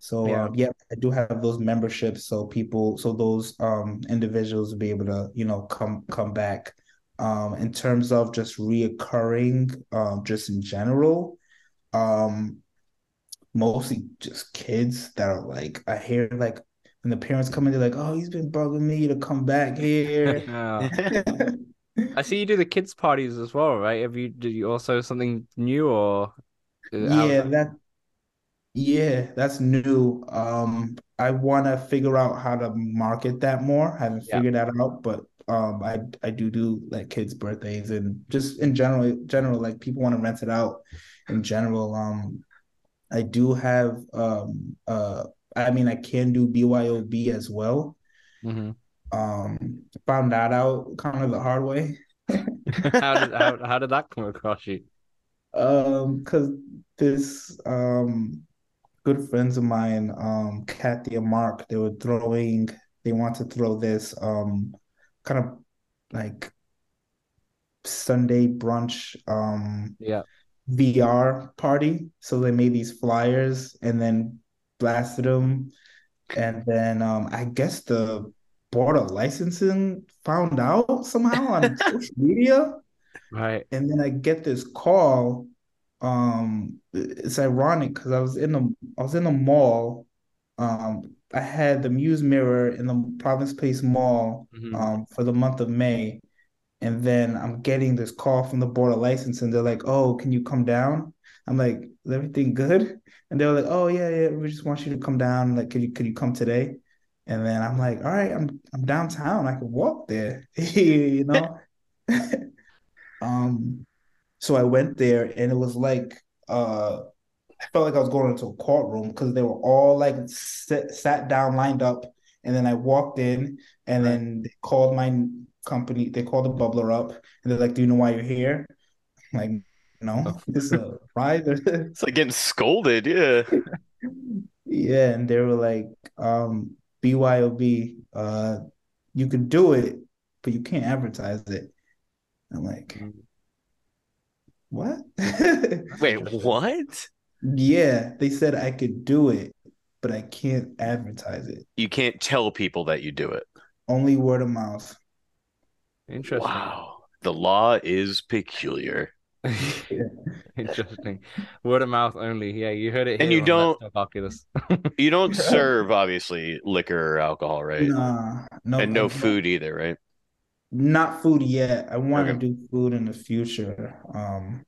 Speaker 3: So
Speaker 1: Yeah.
Speaker 3: um, yeah, I do have those memberships so people so those um individuals will be able to, you know, come come back. Um, in terms of just reoccurring, um, just in general, um, mostly just kids that are like I hear like when the parents come in, they're like, "Oh, he's been bugging me to come back here." <laughs>
Speaker 1: Yeah. <laughs> I see you do the kids parties as well, right? Have you do you also something new or
Speaker 3: Yeah, that yeah, that's new. Um, I want to figure out how to market that more. I haven't
Speaker 1: Yeah.
Speaker 3: figured that out, but um, I I do do like kids' birthdays and just in general, general like people want to rent it out in general. Um, I do have um uh I mean I can do BYOB as well.
Speaker 1: Mhm.
Speaker 3: Um, found that out kind of the hard way. <laughs>
Speaker 1: How did how, how did that come across you?
Speaker 3: Um, because this um good friends of mine, um, Kathy and Mark, they were throwing, they want to throw this um kind of like Sunday brunch um
Speaker 1: Yeah.
Speaker 3: VR party. So they made these flyers and then blasted them. And then um I guess the board of licensing found out somehow on <laughs> social media.
Speaker 1: Right.
Speaker 3: And then I get this call. Um, it's ironic because I was in the I was in the mall. Um, I had the Muse Mirror in the Providence Place Mall
Speaker 1: Mhm.
Speaker 3: um for the month of May. And then I'm getting this call from the Board of license, and They're like, "Oh, can you come down?" I'm like, "Is everything good?" And they were like, "Oh yeah, yeah, we just want you to come down. Like, could you could you come today?" And then I'm like, "All right, I'm I'm downtown. I can walk there." <laughs> You know? <laughs> Um, so I went there and it was like uh I felt like I was going into a courtroom because they were all like sit, sat down, lined up, and then I walked in and then they called my company, they called the bubbler up and they're like, Do you know why you're here? I'm like, no, <laughs> this is a ride. <laughs>
Speaker 2: It's like getting scolded, yeah.
Speaker 3: Yeah, and they were like, um, BYOB, uh, you could do it, but you can't advertise it. I'm like,
Speaker 1: Mm.
Speaker 3: what? <laughs>
Speaker 2: Wait, what?
Speaker 3: Yeah, they said I could do it, but I can't advertise it.
Speaker 2: You can't tell people that you do it.
Speaker 3: Only word of mouth.
Speaker 1: Interesting.
Speaker 2: Wow. The law is peculiar. <laughs>
Speaker 1: Interesting. Word of mouth only. Yeah, you heard it
Speaker 2: And <laughs> you don't-
Speaker 1: Oculus.
Speaker 2: You don't serve obviously liquor or alcohol, right?
Speaker 3: Nah, no,
Speaker 2: and no food either, right?
Speaker 3: Not food yet. I want to do food in the future. Um,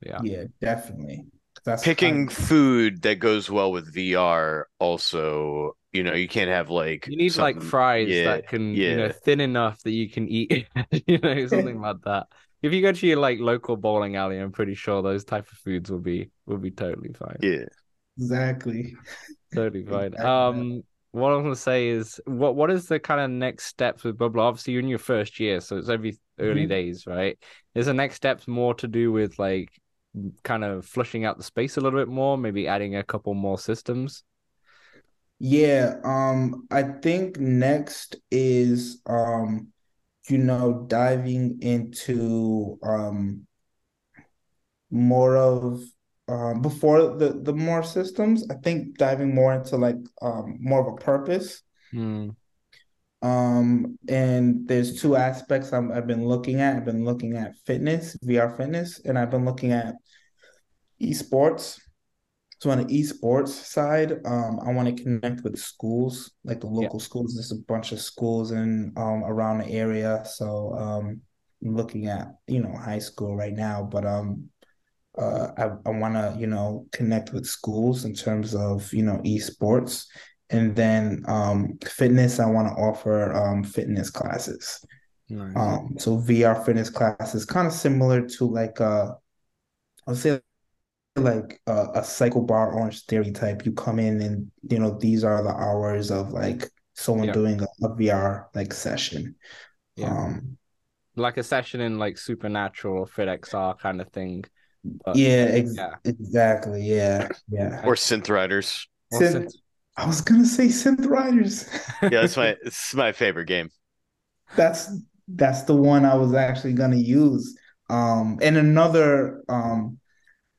Speaker 1: yeah.
Speaker 3: yeah, definitely. That's
Speaker 2: Picking
Speaker 3: kind of-
Speaker 2: food that goes well with VR also, you know, you can't have like
Speaker 1: You need like fries
Speaker 2: yeah,
Speaker 1: that can, you know,
Speaker 2: yeah.
Speaker 1: thin enough that you can eat, <laughs> you know, something like that. If you go to your like local bowling alley, I'm pretty sure those type of foods will be will be totally fine.
Speaker 2: Yeah.
Speaker 3: exactly.
Speaker 1: Totally fine.
Speaker 3: Exactly.
Speaker 1: Um, what I was gonna say is, what what is the kind of next steps with Bubble? Obviously, you're in your first year, so it's every early
Speaker 3: Mhm.
Speaker 1: days, right? Is the next steps more to do with like kind of flushing out the space a little bit more, maybe adding a couple more systems?
Speaker 3: Yeah, um, I think next is um, you know, diving into um more of um before the the more systems, I think diving more into like um more of a purpose.
Speaker 1: Hmm.
Speaker 3: Um, and there's two aspects I'm, I've been looking at. I've been looking at fitness, VR fitness, and I've been looking at esports. So on the esports side, um, I want to connect with schools, like the local schools. There's a bunch of schools in um around the area. So um I'm looking at, you know, high school right now, but um uh I, I want to, you know, connect with schools in terms of, you know, esports. And then um fitness, I want to offer um fitness classes.
Speaker 1: Nice.
Speaker 3: Um, so VR fitness classes, kind of similar to like uh, I'll say like a, a cycle bar Orangetheory type. You come in and you know these are the hours of like someone
Speaker 1: Yeah.
Speaker 3: doing a, a VR like session.
Speaker 1: Yeah.
Speaker 3: Um,
Speaker 1: Like a session in like Supernatural or FitXR kind of thing. But
Speaker 3: yeah, ex
Speaker 1: yeah.
Speaker 3: exactly. Yeah, yeah.
Speaker 2: Or synth riders.
Speaker 1: Or
Speaker 3: Synth-
Speaker 1: since-
Speaker 3: I was gonna say Synth Riders. <laughs>
Speaker 2: Yeah, that's my it's my favorite game.
Speaker 3: That's that's the one I was actually gonna use. Um, and another um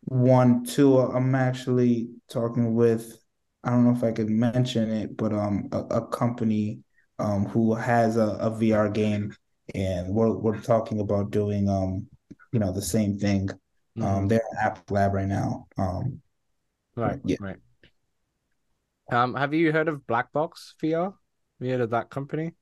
Speaker 3: one two I'm actually talking with. I don't know if I could mention it, but um, a, a company um who has a, a VR game, and we're we're talking about doing um, you know, the same thing. Um,
Speaker 1: Mhm.
Speaker 3: they're in App Lab right now. Um,
Speaker 1: Right,
Speaker 3: yeah.
Speaker 1: right. Um, have you heard of Black Box VR? Have you heard of that company?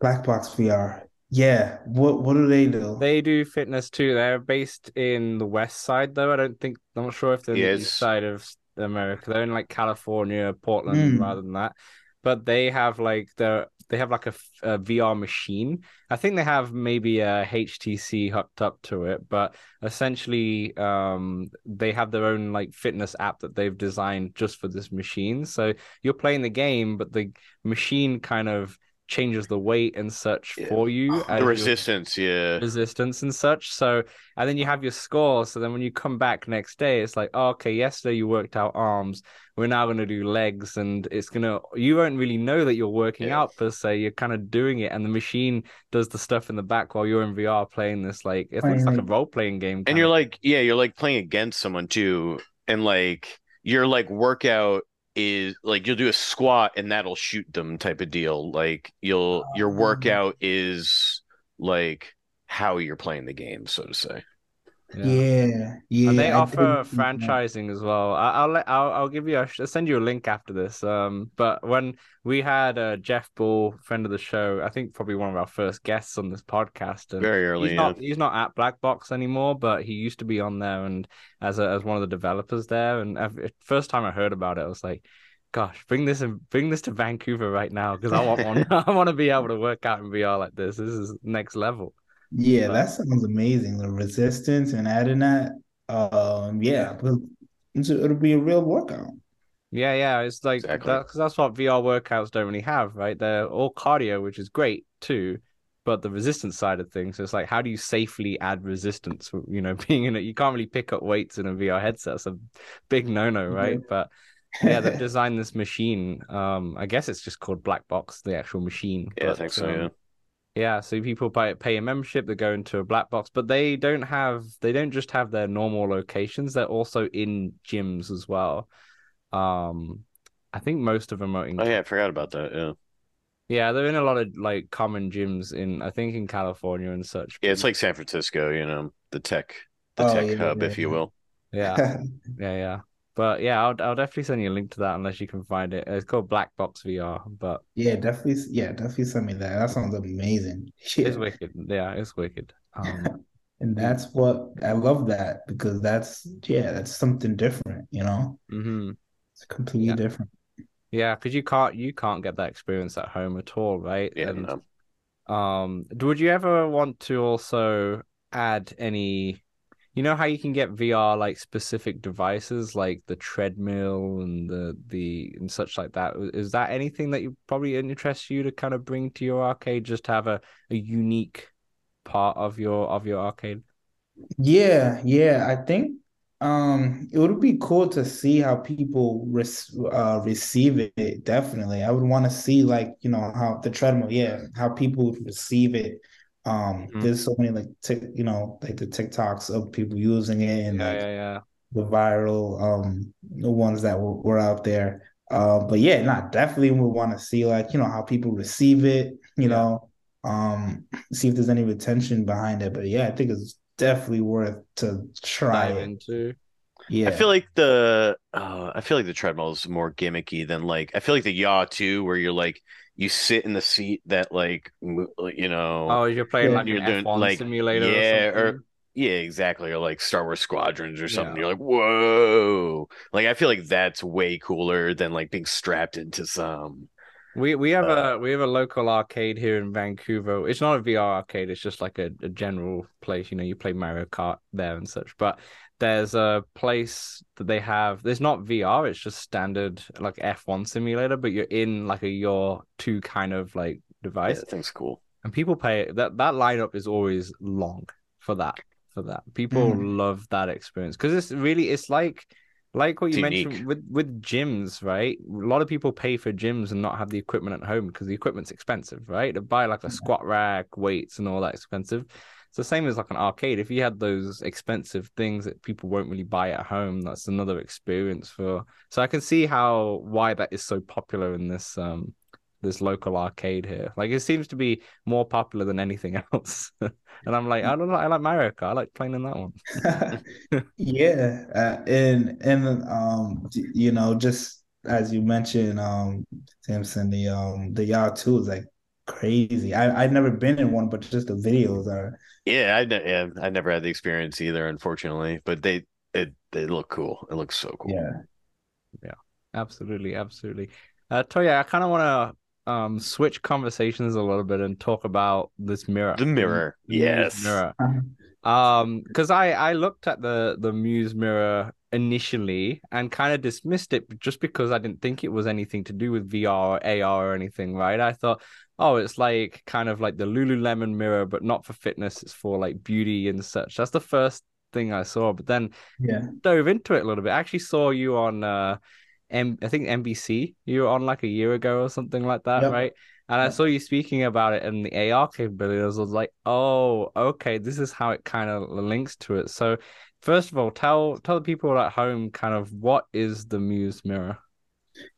Speaker 3: Black Box VR. Yeah. What what do they do?
Speaker 1: They do fitness too. They're based in the west side, though. I don't think I'm not sure if they're in the east side of America. They're in like California, Portland,
Speaker 3: Mm.
Speaker 1: rather than that. But they have like the they have like a VR machine. I think they have maybe a HTC hooked up to it, but essentially, um, they have their own like fitness app that they've designed just for this machine. So you're playing the game, but the machine kind of changes the weight and such
Speaker 2: Yeah.
Speaker 1: for you <sighs> as
Speaker 2: The resistance, yeah.
Speaker 1: resistance and such. So, and then you have your score. So then when you come back next day, it's like, oh, okay, yesterday you worked out arms. We're now going to do legs. And it's going to, you won't really know that you're working
Speaker 2: Yeah.
Speaker 1: out per se. You're kind of doing it. And the machine does the stuff in the back while you're in VR playing this. Like, it looks
Speaker 3: Playing
Speaker 1: like a role playing game.
Speaker 2: And you're
Speaker 1: of.
Speaker 2: like, yeah, you're like playing against someone too. And like your like workout is like you'll do a squat and that'll shoot them type of deal. Like you'll your
Speaker 3: Oh.
Speaker 2: workout is like how you're playing the game, so to say.
Speaker 3: Yeah, yeah.
Speaker 1: And they
Speaker 3: I
Speaker 1: offer
Speaker 3: did see that.
Speaker 1: franchising as well. I, I'll let I'll, I'll give you a, I'll send you a link after this. Um, but when we had uh, Jeff Bull, friend of the show, I think probably one of our first guests on this podcast, and
Speaker 2: Very early.
Speaker 1: he's
Speaker 2: yeah.
Speaker 1: not he's not at Black Box anymore, but he used to be on there and as a, as one of the developers there. And every, first time I heard about it, I was like, "Gosh, bring this and bring this to Vancouver right now because I want one. <laughs> I want to be able to work out in VR like this. This is next level."
Speaker 3: Yeah,
Speaker 1: But-
Speaker 3: that sounds amazing. The resistance and adding that, um, yeah, it'll, it'll be a real workout.
Speaker 1: Yeah, yeah, it's like
Speaker 2: Exactly.
Speaker 1: that because that's what VR workouts don't really have, right? They're all cardio, which is great too, but the resistance side of things, So it's like how do you safely add resistance? You know, <laughs> being in it, you can't really pick up weights in a VR headset. It's a big no-no, right? But yeah, they've designed this machine. Um, I guess it's just called Black Box, the actual machine.
Speaker 2: Yeah, I think so,
Speaker 1: um,
Speaker 2: yeah.
Speaker 1: Yeah, so people buy pay a membership, they go into a black box, but they don't have they don't just have their normal locations, they're also in gyms as well. Um I think most of them are in
Speaker 2: Oh yeah, I forgot about that. Yeah.
Speaker 1: yeah, they're in a lot of like common gyms in I think in California and such.
Speaker 2: Yeah, it's like San Francisco, you know, the tech the
Speaker 3: Oh,
Speaker 2: tech
Speaker 3: yeah,
Speaker 2: hub,
Speaker 3: yeah,
Speaker 2: if you will.
Speaker 1: Yeah, <laughs> yeah, yeah. But yeah, I'll I'll definitely send you a link to that unless you can find it. It's called Black Box VR, but
Speaker 3: Yeah, definitely. Yeah, definitely send me that. That sounds amazing. <laughs> Yeah.
Speaker 1: it's wicked. Yeah, it's wicked. Um, <laughs>
Speaker 3: And that's what I love that because that's yeah, that's something different, you know?
Speaker 1: mhm.
Speaker 3: It's completely
Speaker 1: Yeah.
Speaker 3: different.
Speaker 1: Yeah, because you can't you can't get that experience at home at all, right?
Speaker 2: Yeah,
Speaker 1: And
Speaker 2: no.
Speaker 1: um, would you ever want to also add any? You know how you can get VR like specific devices like the treadmill and the the and such like that. Is that anything that you probably interests you to kind of bring to your arcade, just to have a, a unique part of your of your arcade?
Speaker 3: Yeah, yeah. I think um it would be cool to see how people uh receive it. Definitely. I would want to see like, you know, how the treadmill, yeah, how people would receive it. Um,
Speaker 1: Mhm.
Speaker 3: there's so many like tick, you know, like the TikToks of people using it and
Speaker 1: Yeah,
Speaker 3: like
Speaker 1: yeah, yeah.
Speaker 3: the viral um the ones that were, were out there. Uh, but yeah, not definitely would want to see like, you know, how people receive it, you
Speaker 1: Yeah.
Speaker 3: know, um, see if there's any retention behind it. But yeah, I think it's definitely worth to try
Speaker 1: Dive
Speaker 3: it.
Speaker 1: into.
Speaker 3: Yeah.
Speaker 2: I feel like the uh, I feel like the treadmill is more gimmicky than like I feel like the Yaw2, where you're like you sit in the seat that like you know
Speaker 1: Oh, you're playing like
Speaker 2: you're
Speaker 1: an
Speaker 2: doing
Speaker 1: F1
Speaker 2: like
Speaker 1: simulator
Speaker 2: yeah
Speaker 1: or
Speaker 2: or yeah exactly or like Star Wars Squadrons or something.
Speaker 1: Yeah.
Speaker 2: You're like whoa, like I feel like that's way cooler than like being strapped into some.
Speaker 1: We we have
Speaker 2: Uh,
Speaker 1: a we have a local arcade here in Vancouver. It's not a VR arcade, it's just like a, a general place. You know, you play Mario Kart there and such. But there's a place that they have. There's not VR, it's just standard like F1 simulator, but you're in like a your two kind of like
Speaker 2: Yeah,
Speaker 1: device.
Speaker 2: that thing's cool.
Speaker 1: And people pay that that lineup is always long for that. For that. People
Speaker 3: Mm.
Speaker 1: love that experience because it's really it's like like what you
Speaker 2: It's
Speaker 1: mentioned with with gyms, right? A lot of people pay for gyms and not have the equipment at home because the equipment's expensive, right? To buy like a squat rack, weights, and all that expensive. It's the same as like an arcade. If you had those expensive things that people won't really buy at home, that's another experience for. So I can see how why that is so popular in this um this local arcade here. Like it seems to be more popular than anything <laughs> else. and I'm like, I don't know, I like Mario Kart. I like playing in that one. <laughs>
Speaker 3: Yeah, uh, and and um, you know, just as you mentioned, um, Samson, the um, the 2 is like crazy. I I've never been in one, but just the videos are.
Speaker 2: Yeah, I ne- yeah, I never had the experience either, unfortunately. But they it they look cool. It looks so cool.
Speaker 3: Yeah.
Speaker 1: Yeah, absolutely, absolutely. Uh, Toya, I kind of want to um switch conversations a little bit and talk about this mirror.
Speaker 2: The mirror,
Speaker 1: the Muse
Speaker 2: yes.
Speaker 1: mirror. <laughs> Um, because I I looked at the the Muse mirror initially and kind of dismissed it just because I didn't think it was anything to do with VR or AR or anything, right? I thought, oh, it's like kind of like the Lululemon mirror, but not for fitness. It's for like beauty and such. That's the first thing I saw. But then
Speaker 3: Yeah.
Speaker 1: dove into it a little bit. I actually saw you on uh M I think NBC. You were on like a year ago or something like that,
Speaker 3: Yep.
Speaker 1: right? And I saw you speaking about it and the AR capabilities. I was like, oh, okay, this is how it kind of links to it. So first of all, tell tell the people at home kind of what is the Muse mirror.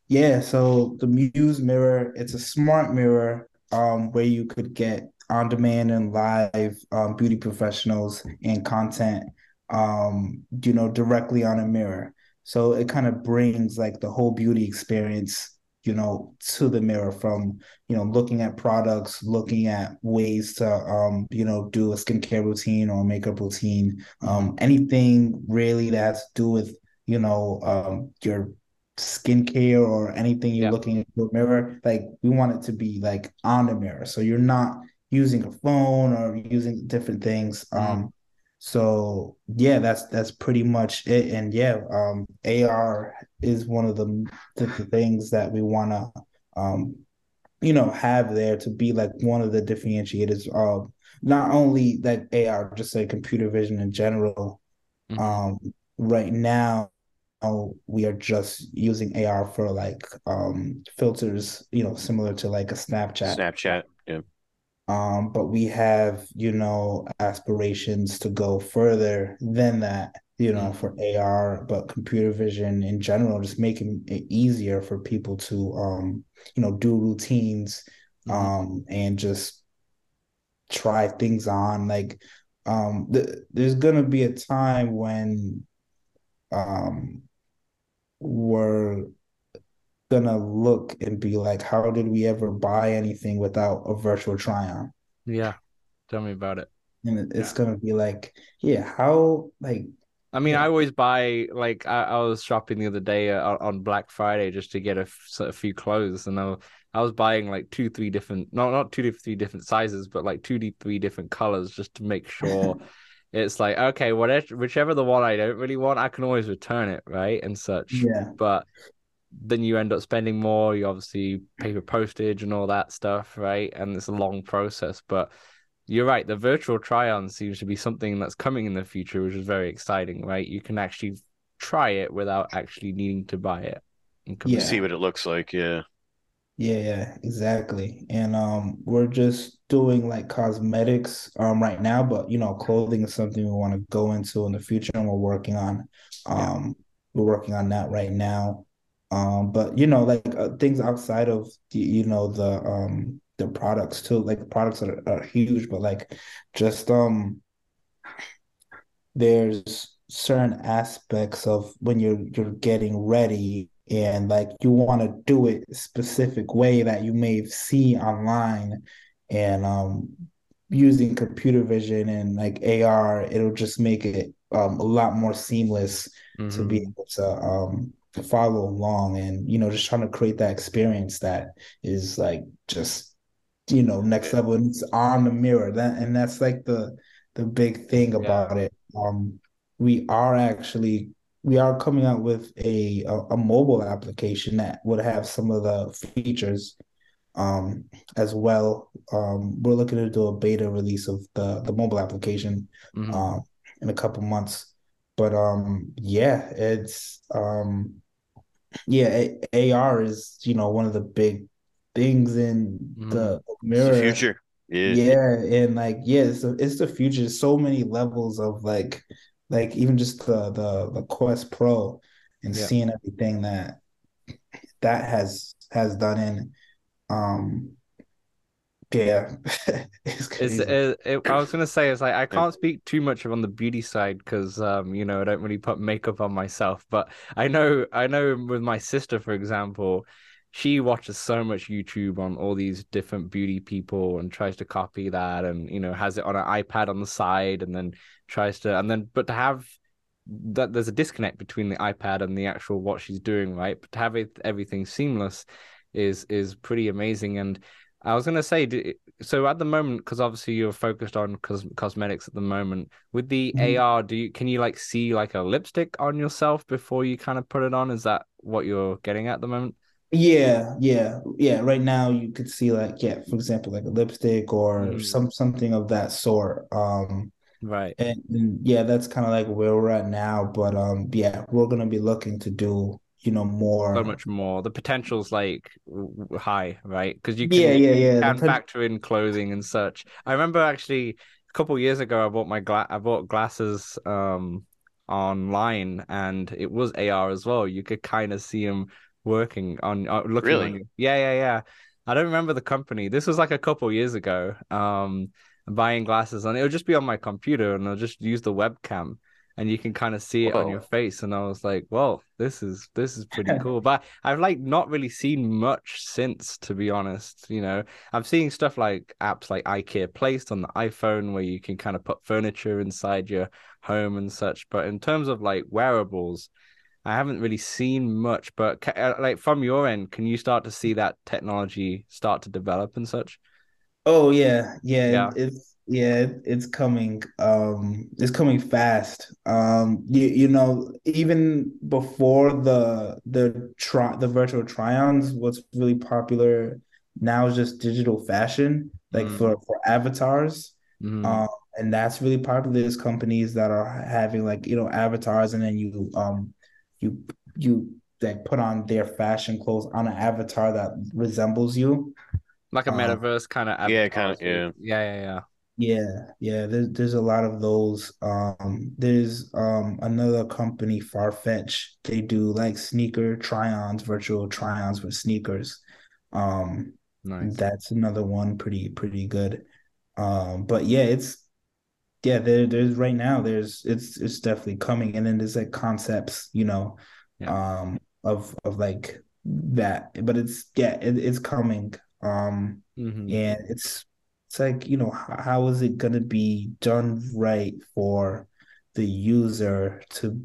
Speaker 3: Yeah, so the Muse Mirror, it's a smart mirror um, where you could get on-demand and live um, beauty professionals and content, um, you know, directly on a mirror. So it kind of brings like the whole beauty experience, you know, to the mirror from, you know, looking at products, looking at ways to, um, you know, do a skincare routine or makeup routine, um, anything really that has to do with, you know, um, your skincare or anything you're
Speaker 1: Yeah.
Speaker 3: looking into a mirror, like we want it to be like on the mirror. So you're not using a phone or using different things.
Speaker 1: Mhm.
Speaker 3: Um, so yeah, that's that's pretty much it. And yeah, um, AR is one of the, the, the things that we want to um, you know, have there to be like one of the differentiators of not only like AR, just like computer vision in general.
Speaker 1: Mhm.
Speaker 3: Um, right now, we are just using AR for like um filters, you know, similar to like a Snapchat.
Speaker 2: Snapchat. Yeah.
Speaker 3: Um, but we have, you know, aspirations to go further than that, you know,
Speaker 1: Mm.
Speaker 3: for AR, but computer vision in general, just making it easier for people to um, you know, do routines
Speaker 1: Mhm.
Speaker 3: um and just try things on like um th there's gonna be a time when um we're gonna look and be like, how did we ever buy anything without a virtual try-on?
Speaker 1: Yeah. Tell me about it.
Speaker 3: And it's gonna be like, yeah, how like
Speaker 1: I mean,
Speaker 3: Yeah.
Speaker 1: I always buy like I, I was shopping the other day uh, on Black Friday just to get a few clothes, and I, I was buying like two, three different, not not two, three different sizes, but like two, three different colors just to make sure <laughs> it's like okay, whatever, whichever the one I don't really want, I can always return it, right, and such.
Speaker 3: yeah,
Speaker 1: But then you end up spending more. You obviously pay for postage and all that stuff, right? And it's a long process, but you're right. The virtual try-on seems to be something that's coming in the future, which is very exciting, right? You can actually try it without actually needing to buy it. and
Speaker 3: Yeah.
Speaker 2: See what it looks like. Yeah.
Speaker 3: Yeah, yeah, exactly. And um we're just doing like cosmetics um right now, but you know, clothing is something we want to go into in the future and we're working on
Speaker 1: Yeah.
Speaker 3: um we're working on that right now. Um but you know, like uh, things outside of the, you know the um the products too, like products are, are huge, but like just um there's certain aspects of when you're you're getting ready and like you want to do it a specific way that you may see online and um using computer vision and like AR it'll just make it um a lot more seamless to be
Speaker 1: Mhm.
Speaker 3: able to um follow along and you know just trying to create that experience that is like just you know next level and it's on the mirror that and that's like the the big thing
Speaker 1: Yeah.
Speaker 3: about it um we are actually we are coming out with a a, a mobile application that would have some of the features um as well um we're looking to do a beta release of the the mobile application
Speaker 1: Mhm.
Speaker 3: um in a couple months but um yeah it's um yeah A- AR is you know one of the big things in
Speaker 1: Mhm.
Speaker 3: the
Speaker 2: It's the future. Yeah.
Speaker 3: yeah, and like yeah, it's the it's the future. So many levels of like like even just the the the Quest Pro and
Speaker 1: Yeah.
Speaker 3: seeing everything that that has has done in um yeah, <laughs> it's
Speaker 1: It's it, it, I was gonna say it's like I can't speak too much on the beauty side because um you know I don't really put makeup on myself, but I know I know with my sister for example, she watches so much YouTube on all these different beauty people and tries to copy that and you know has it on an iPad on the side and then tries to and then but to have that there's a disconnect between the iPad and the actual what she's doing, right? But to have it everything seamless is is pretty amazing and I was gonna say, so at the moment, because obviously you're focused on cos cosmetics at the moment, with the
Speaker 3: Mhm.
Speaker 1: AR, do you can you like see like a lipstick on yourself before you kind of put it on? Is that what you're getting at the moment?
Speaker 3: Yeah, yeah, yeah. Right now you could see like yeah, for example, like a lipstick or
Speaker 1: Mhm.
Speaker 3: some something of that sort. Um
Speaker 1: Right.
Speaker 3: and, and yeah, that's kind of like where we're at now. But um yeah, we're gonna be looking to do, you know, more So
Speaker 1: much more. The potential's like high, right? Because you can
Speaker 3: yeah, yeah. The
Speaker 1: can factor in clothing and such. I remember actually a couple years ago, I bought my gla I bought glasses um online, and it was AR as well. You could kind of see them working on uh, looking
Speaker 2: Really?
Speaker 1: on. Yeah, yeah, yeah. I don't remember the company. This was like a couple years ago. Um, buying glasses, and it would just be on my computer, and I'll just use the webcam. And you can kind of see it on your face, and I was like, "Well, this is this is pretty <laughs> cool." But I've like not really seen much since, to be honest. You know, I'm seeing stuff like apps like ikea Placed on the iPhone where you can kind of put furniture inside your home and such. But in terms of like wearables, I haven't really seen much. But uh, like from your end, can you start to see that technology start to develop and such?
Speaker 3: Oh yeah, yeah,
Speaker 1: Yeah.
Speaker 3: it's yeah, it's coming. Um, it's coming fast. Um, you you know, even before the the try the virtual try-ons, what's really popular now is just digital fashion, like
Speaker 1: Mm.
Speaker 3: for for avatars.
Speaker 1: Mhm.
Speaker 3: Um, and that's really popular. There's companies that are having like, you know, avatars and then you um you you like put on their fashion clothes on an avatar that resembles you.
Speaker 1: Like a
Speaker 3: Um,
Speaker 1: metaverse kind of
Speaker 2: Yeah, kinda, yeah.
Speaker 1: Yeah, yeah, yeah.
Speaker 3: Yeah, yeah, there's there's a lot of those. Um, there's um another company, Farfetch. They do like sneaker try-ons, virtual try-ons for sneakers. Um,
Speaker 1: Nice.
Speaker 3: that's another one pretty pretty good. Um, but yeah, it's yeah, there, there's right now. There's it's it's definitely coming, and then there's like concepts, you know,
Speaker 1: Yeah.
Speaker 3: um, of of like that. But it's yeah, it, it's coming. Um,
Speaker 1: Mhm.
Speaker 3: and it's it's like you know how, how is it gonna be done right for the user to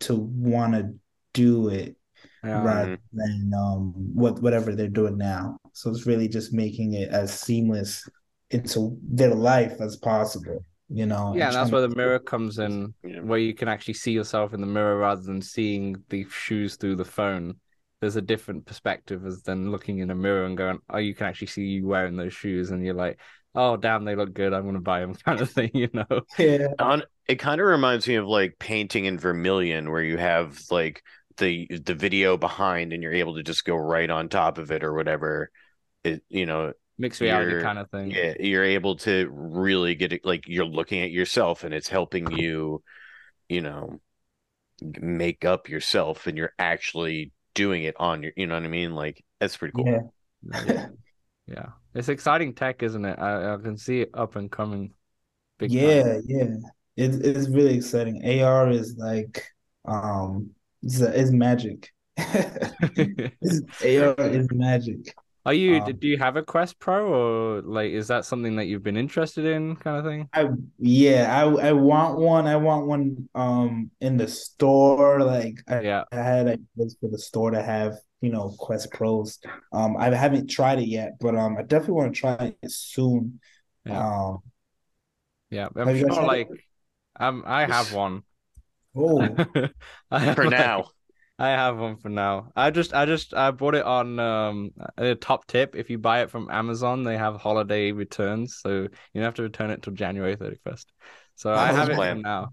Speaker 3: to want to do it
Speaker 1: Yeah.
Speaker 3: rather than um what whatever they're doing now. So it's really just making it as seamless into their life as possible, you know.
Speaker 1: Yeah,
Speaker 3: and
Speaker 1: and that's where the mirror comes in,
Speaker 2: Yeah.
Speaker 1: where you can actually see yourself in the mirror rather than seeing the shoes through the phone. There's a different perspective as than looking in a mirror and going, oh, you can actually see you wearing those shoes, and you're like, oh, damn, they look good. I'm gonna buy them, <laughs> kind of thing, you know?
Speaker 3: Yeah,
Speaker 2: On it kind of reminds me of like painting in Vermillion, where you have like the the video behind, and you're able to just go right on top of it or whatever. It you know
Speaker 1: Mixed reality
Speaker 2: You're-
Speaker 1: kind of thing.
Speaker 2: yeah you're able to really get it like you're looking at yourself, and it's helping you, you know, make up yourself, and you're actually doing it on your. You know what I mean? Like that's pretty cool.
Speaker 3: yeah.
Speaker 1: Yeah. Yeah. It's exciting tech, isn't it? I, I can see it up and coming. Big time.
Speaker 3: Yeah, yeah. It, it's really exciting. AR is like um it's, it's magic. <laughs> <laughs> AR is magic.
Speaker 1: Are you,
Speaker 3: Um,
Speaker 1: do you have a Quest Pro or like is that something that you've been interested in kind of thing?
Speaker 3: I yeah, I I want one. I want one um in the store. Like I,
Speaker 1: Yeah.
Speaker 3: I had ideas for the store to have, you know, Quest Pros. Um I haven't tried it yet, but um I definitely want to try it soon.
Speaker 1: Yeah.
Speaker 3: Um
Speaker 1: Yeah. I'm
Speaker 3: Have you
Speaker 1: sure like
Speaker 3: it?
Speaker 1: um I have one.
Speaker 3: oh <laughs>
Speaker 2: For
Speaker 1: like-
Speaker 2: now,
Speaker 1: I have one for now. I just I just I bought it on um a top tip. If you buy it from Amazon, they have holiday returns, so you don't have to return it till January 31st. So I have it for now.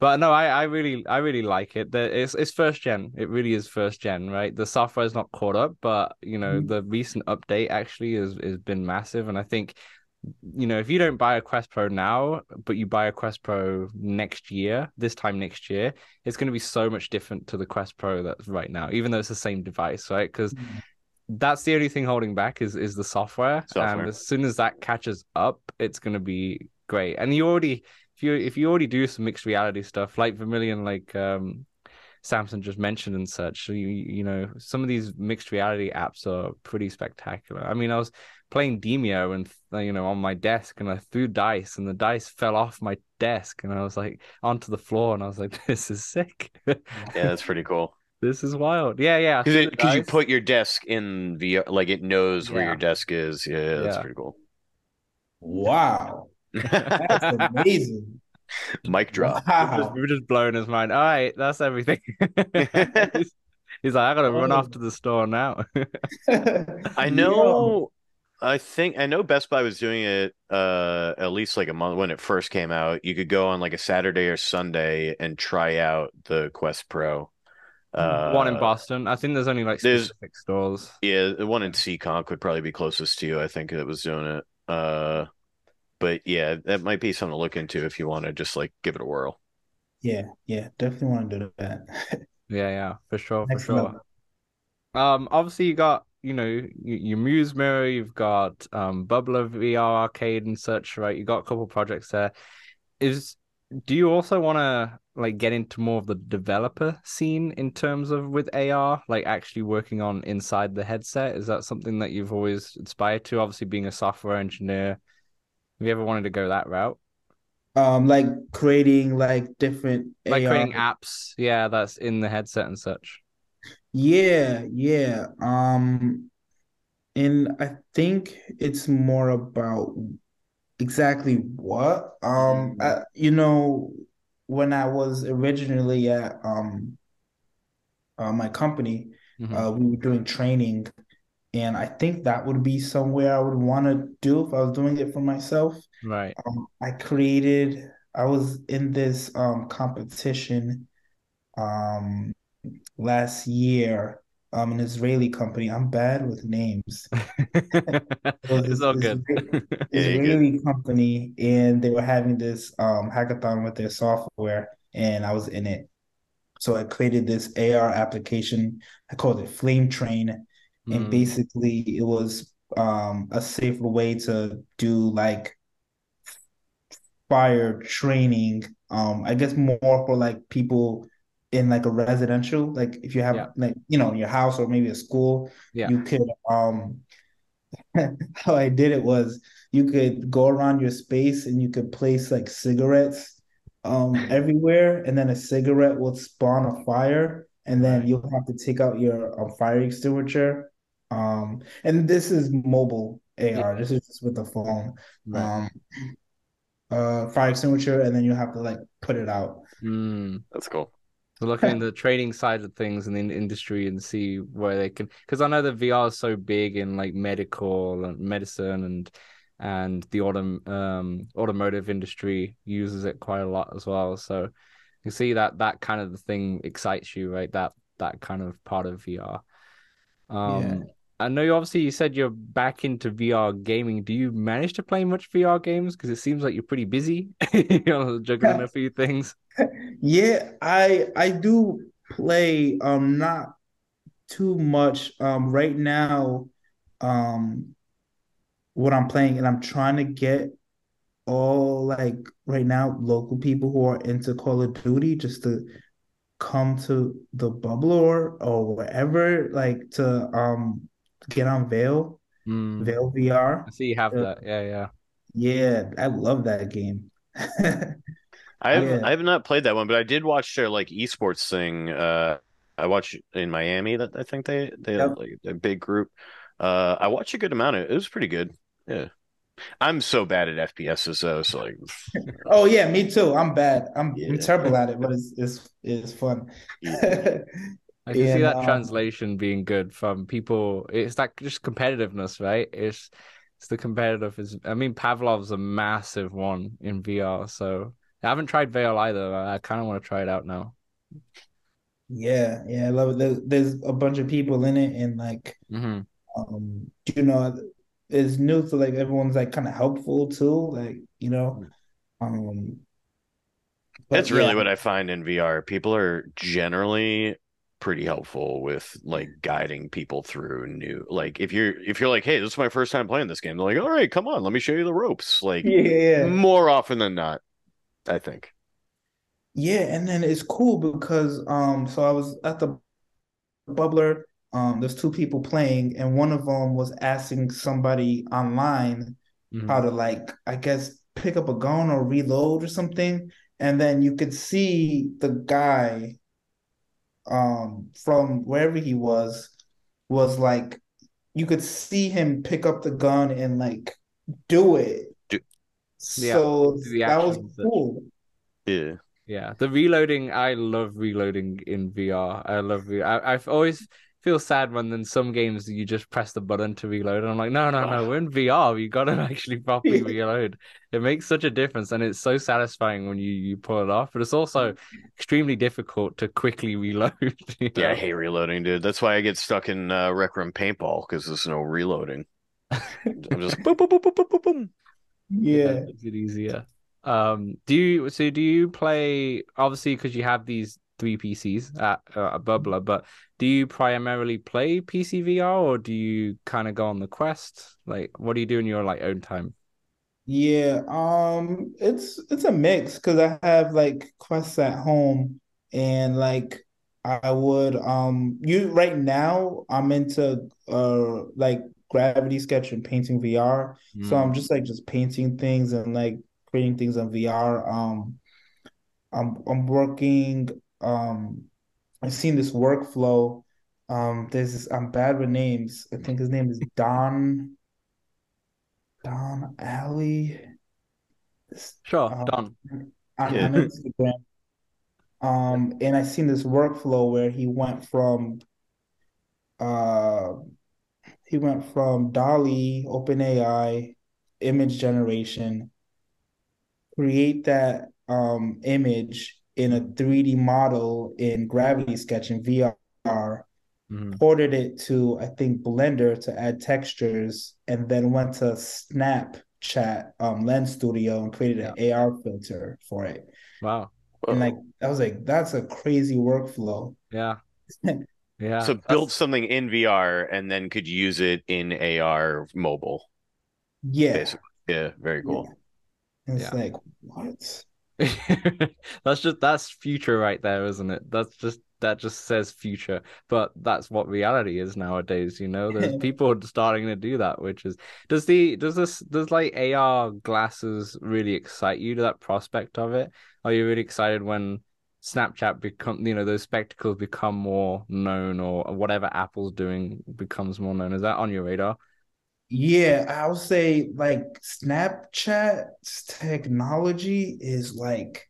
Speaker 1: But no, I, I really I really like it. The, it's it's first gen. It really is first gen, right? The software is not caught up, but you know
Speaker 3: Mhm.
Speaker 1: the recent update actually has has been massive, and I think you know if you don't buy a Quest Pro now, but you buy a Quest Pro next year, this time next year, it's going to be so much different to the Quest Pro that's right now, even though it's the same device, right? Because that's the only thing holding back is is the software.
Speaker 2: Software.
Speaker 1: And as soon as that catches up, it's going to be great. And you already if you if you already do some mixed reality stuff like Vermillion, like um Samson just mentioned and such, you you know some of these mixed reality apps are pretty spectacular. I mean, I was playing Demeo and uh, you know on my desk and I threw dice and the dice fell off my desk and I was like onto the floor and I was like, <laughs> this is sick.
Speaker 2: yeah, that's pretty cool. <laughs>
Speaker 1: this is wild. Yeah, yeah.
Speaker 2: Because
Speaker 1: threw
Speaker 2: it
Speaker 1: the
Speaker 2: because you put your desk in VR, like it knows where your desk is. Yeah, that's
Speaker 1: Yeah.
Speaker 2: pretty cool.
Speaker 3: wow. <laughs> That's amazing. <laughs>
Speaker 2: Mic drop.
Speaker 1: We were just, we were just blowing his mind. All right, that's everything. <laughs> he's, he's like, I gotta run off
Speaker 3: Oh.
Speaker 1: to the store now. <laughs>
Speaker 2: I
Speaker 3: Yo.
Speaker 2: know. I think I know Best Buy was doing it uh at least like a month when it first came out. You could go on like a Saturday or Sunday and try out the Quest Pro. Uh,
Speaker 1: One in Boston. I think there's only like
Speaker 2: there's-
Speaker 1: specific stores.
Speaker 2: Yeah, the one in Seekonk would probably be closest to you. I think that was doing it. Uh, but yeah, that might be something to look into if you want to just like give it a whirl.
Speaker 3: Yeah, yeah, definitely want to do that. <laughs>
Speaker 1: Yeah, yeah, for sure, for
Speaker 3: Next
Speaker 1: sure.
Speaker 3: level.
Speaker 1: Um, obviously you got, you know, your Muse Mirror, you've got um Bubbler VR Arcade and such, right? You got a couple projects there. Is do you also want to like get into more of the developer scene in terms of with AR, like actually working on inside the headset? Is that something that you've always inspired to? Obviously, being a software engineer, have you ever wanted to go that route?
Speaker 3: Um, like creating like different
Speaker 1: Like
Speaker 3: AR.
Speaker 1: creating apps, yeah, that's in the headset and such.
Speaker 3: Yeah, yeah. Um, and I think it's more about exactly what. Um, I, you know, when I was originally at um uh, my company,
Speaker 1: Mhm.
Speaker 3: uh, we were doing training, and I think that would be somewhere I would want to do if I was doing it for myself.
Speaker 1: Right.
Speaker 3: Um, I created, I was in this um competition um last year, um an Israeli company. I'm bad with names. <laughs>
Speaker 1: It's all good. <laughs>
Speaker 2: Yeah, good.
Speaker 3: Israeli company, and they were having this um hackathon with their software, and I was in it. So I created this AR application. I called it Flame Train, and
Speaker 1: Mm.
Speaker 3: basically it was um a safer way to do like fire training. Um, I guess more for like people in like a residential, like if you have
Speaker 1: Yeah.
Speaker 3: like you know your house or maybe a school,
Speaker 1: Yeah.
Speaker 3: you could um <laughs> how I did it was you could go around your space and you could place like cigarettes um <laughs> everywhere and then a cigarette will spawn a fire and then you'll have to take out your um, fire extinguisher um and this is mobile AR this is just with the phone
Speaker 1: Right.
Speaker 3: um uh fire extinguisher and then you have to like put it out
Speaker 1: Mm.
Speaker 2: That's cool.
Speaker 1: So looking <laughs> in the trading side of things and in the industry and see where they can, because I know that VR is so big in like medical and medicine and and the autom um automotive industry uses it quite a lot as well. So you see that that kind of the thing excites you, right? That that kind of part of VR. Um,
Speaker 3: Yeah.
Speaker 1: I know you obviously you said you're back into VR gaming. Do you manage to play much VR games? Because it seems like you're pretty busy, <laughs> you know, juggling a few things. <laughs>
Speaker 3: Yeah, I I do play um not too much um right now um what I'm playing and I'm trying to get all like right now local people who are into Call of Duty just to come to the bubble or or wherever like to um get on Vail
Speaker 1: Mm.
Speaker 3: Vail VR.
Speaker 1: I see you have
Speaker 3: Yeah.
Speaker 1: that. Yeah, yeah.
Speaker 3: Yeah, I love that game. <laughs>
Speaker 2: I have
Speaker 3: Yeah.
Speaker 2: I have not played that one, but I did watch their like esports thing. Uh, I watched in Miami that I think they they
Speaker 3: Yep.
Speaker 2: had like a big group. Uh, I watched a good amount of it. It was pretty good. Yeah. I'm so bad at FPSs though, so like <laughs>
Speaker 3: Oh yeah, me too. I'm bad. I'm, I'm terrible at it, but <laughs> it's it's it's fun.
Speaker 1: I can see that
Speaker 3: um,
Speaker 1: translation being good from people. It's that just competitiveness, right? It's it's the competitive. Is I mean, Pavlov's a massive one in VR. So I haven't tried Vail either. I kind of want to try it out now.
Speaker 3: Yeah, yeah, I love it. There's, there's a bunch of people in it, and like,
Speaker 1: hmm
Speaker 3: um, you know, it's new, so like everyone's like kind of helpful too, like you know, um. but
Speaker 2: that's really
Speaker 3: yeah,
Speaker 2: what I find in VR. People are generally pretty helpful with like guiding people through new like if you're if you're like, hey, this is my first time playing this game, they're like, all right, come on, let me show you the ropes. Like
Speaker 3: yeah,
Speaker 2: more often than not, I think.
Speaker 3: Yeah, and then it's cool because um so I was at the bubbler um there's two people playing and one of them was asking somebody online
Speaker 1: Mhm.
Speaker 3: how to like I guess pick up a gun or reload or something and then you could see the guy um from wherever he was was like you could see him pick up the gun and like do it.
Speaker 2: Do-
Speaker 1: Yeah,
Speaker 3: So
Speaker 1: do the
Speaker 3: that was cool.
Speaker 2: Yeah.
Speaker 1: Yeah, the reloading. I love reloading in VR. I love. Re- I I always feel sad when in some games you just press the button to reload, and I'm like, no, no, no. We're in VR. You gotta <laughs> actually properly reload. It makes such a difference, and it's so satisfying when you you pull it off. But it's also extremely difficult to quickly <laughs> reload. <laughs> you
Speaker 2: Yeah, I hate reloading, dude. That's why I get stuck in uh, Rec Room Paintball because there's no reloading. I'm just boom, boom, boom, boom, boom, boom, boom.
Speaker 3: Yeah.
Speaker 1: makes it easier. Um, do you so do you play obviously because you have these three PCs at uh, Bubbler, but do you primarily play PC VR or do you kind of go on the Quest? Like, what do you do in your like own time?
Speaker 3: Yeah, um, it's it's a mix because I have like quests at home and like I would um you right now I'm into uh like Gravity Sketch and painting VR. So
Speaker 1: Mm.
Speaker 3: I'm just like just painting things and like creating things on VR. Um I'm I'm working um I've seen this workflow. Um there's this I'm bad with names. I think his name is Don Don Allen. This
Speaker 1: Sure,
Speaker 3: um,
Speaker 1: done.
Speaker 3: on,
Speaker 2: Yeah.
Speaker 3: on Instagram. Um, and I seen this workflow where he went from uh he went from DALL-E, OpenAI, image generation, create that um image in a 3D model in Gravity Sketch in VR,
Speaker 1: Mhm.
Speaker 3: ported it to I think Blender to add textures, and then went to Snapchat um Lens Studio and created an AR filter for it.
Speaker 1: Wow.
Speaker 3: And like
Speaker 2: Whoa.
Speaker 3: I was like, that's a crazy workflow.
Speaker 1: Yeah. <laughs> Yeah.
Speaker 2: So
Speaker 1: That's-
Speaker 2: build something in VR and then could use it in AR mobile,
Speaker 3: Yeah.
Speaker 2: basically. Yeah, very cool.
Speaker 3: And it's
Speaker 1: Yeah.
Speaker 3: like, what? <laughs>
Speaker 1: that's just that's future right there, isn't it? That's just that just says future, but that's what reality is nowadays. You know, there's <laughs> people starting to do that, which is does the does this does like AR glasses really excite you to that prospect of it? Are you really excited when Snapchat become you know those spectacles become more known or whatever Apple's doing becomes more known? Is that on your radar?
Speaker 3: Yeah, I'll say like Snapchat's technology is like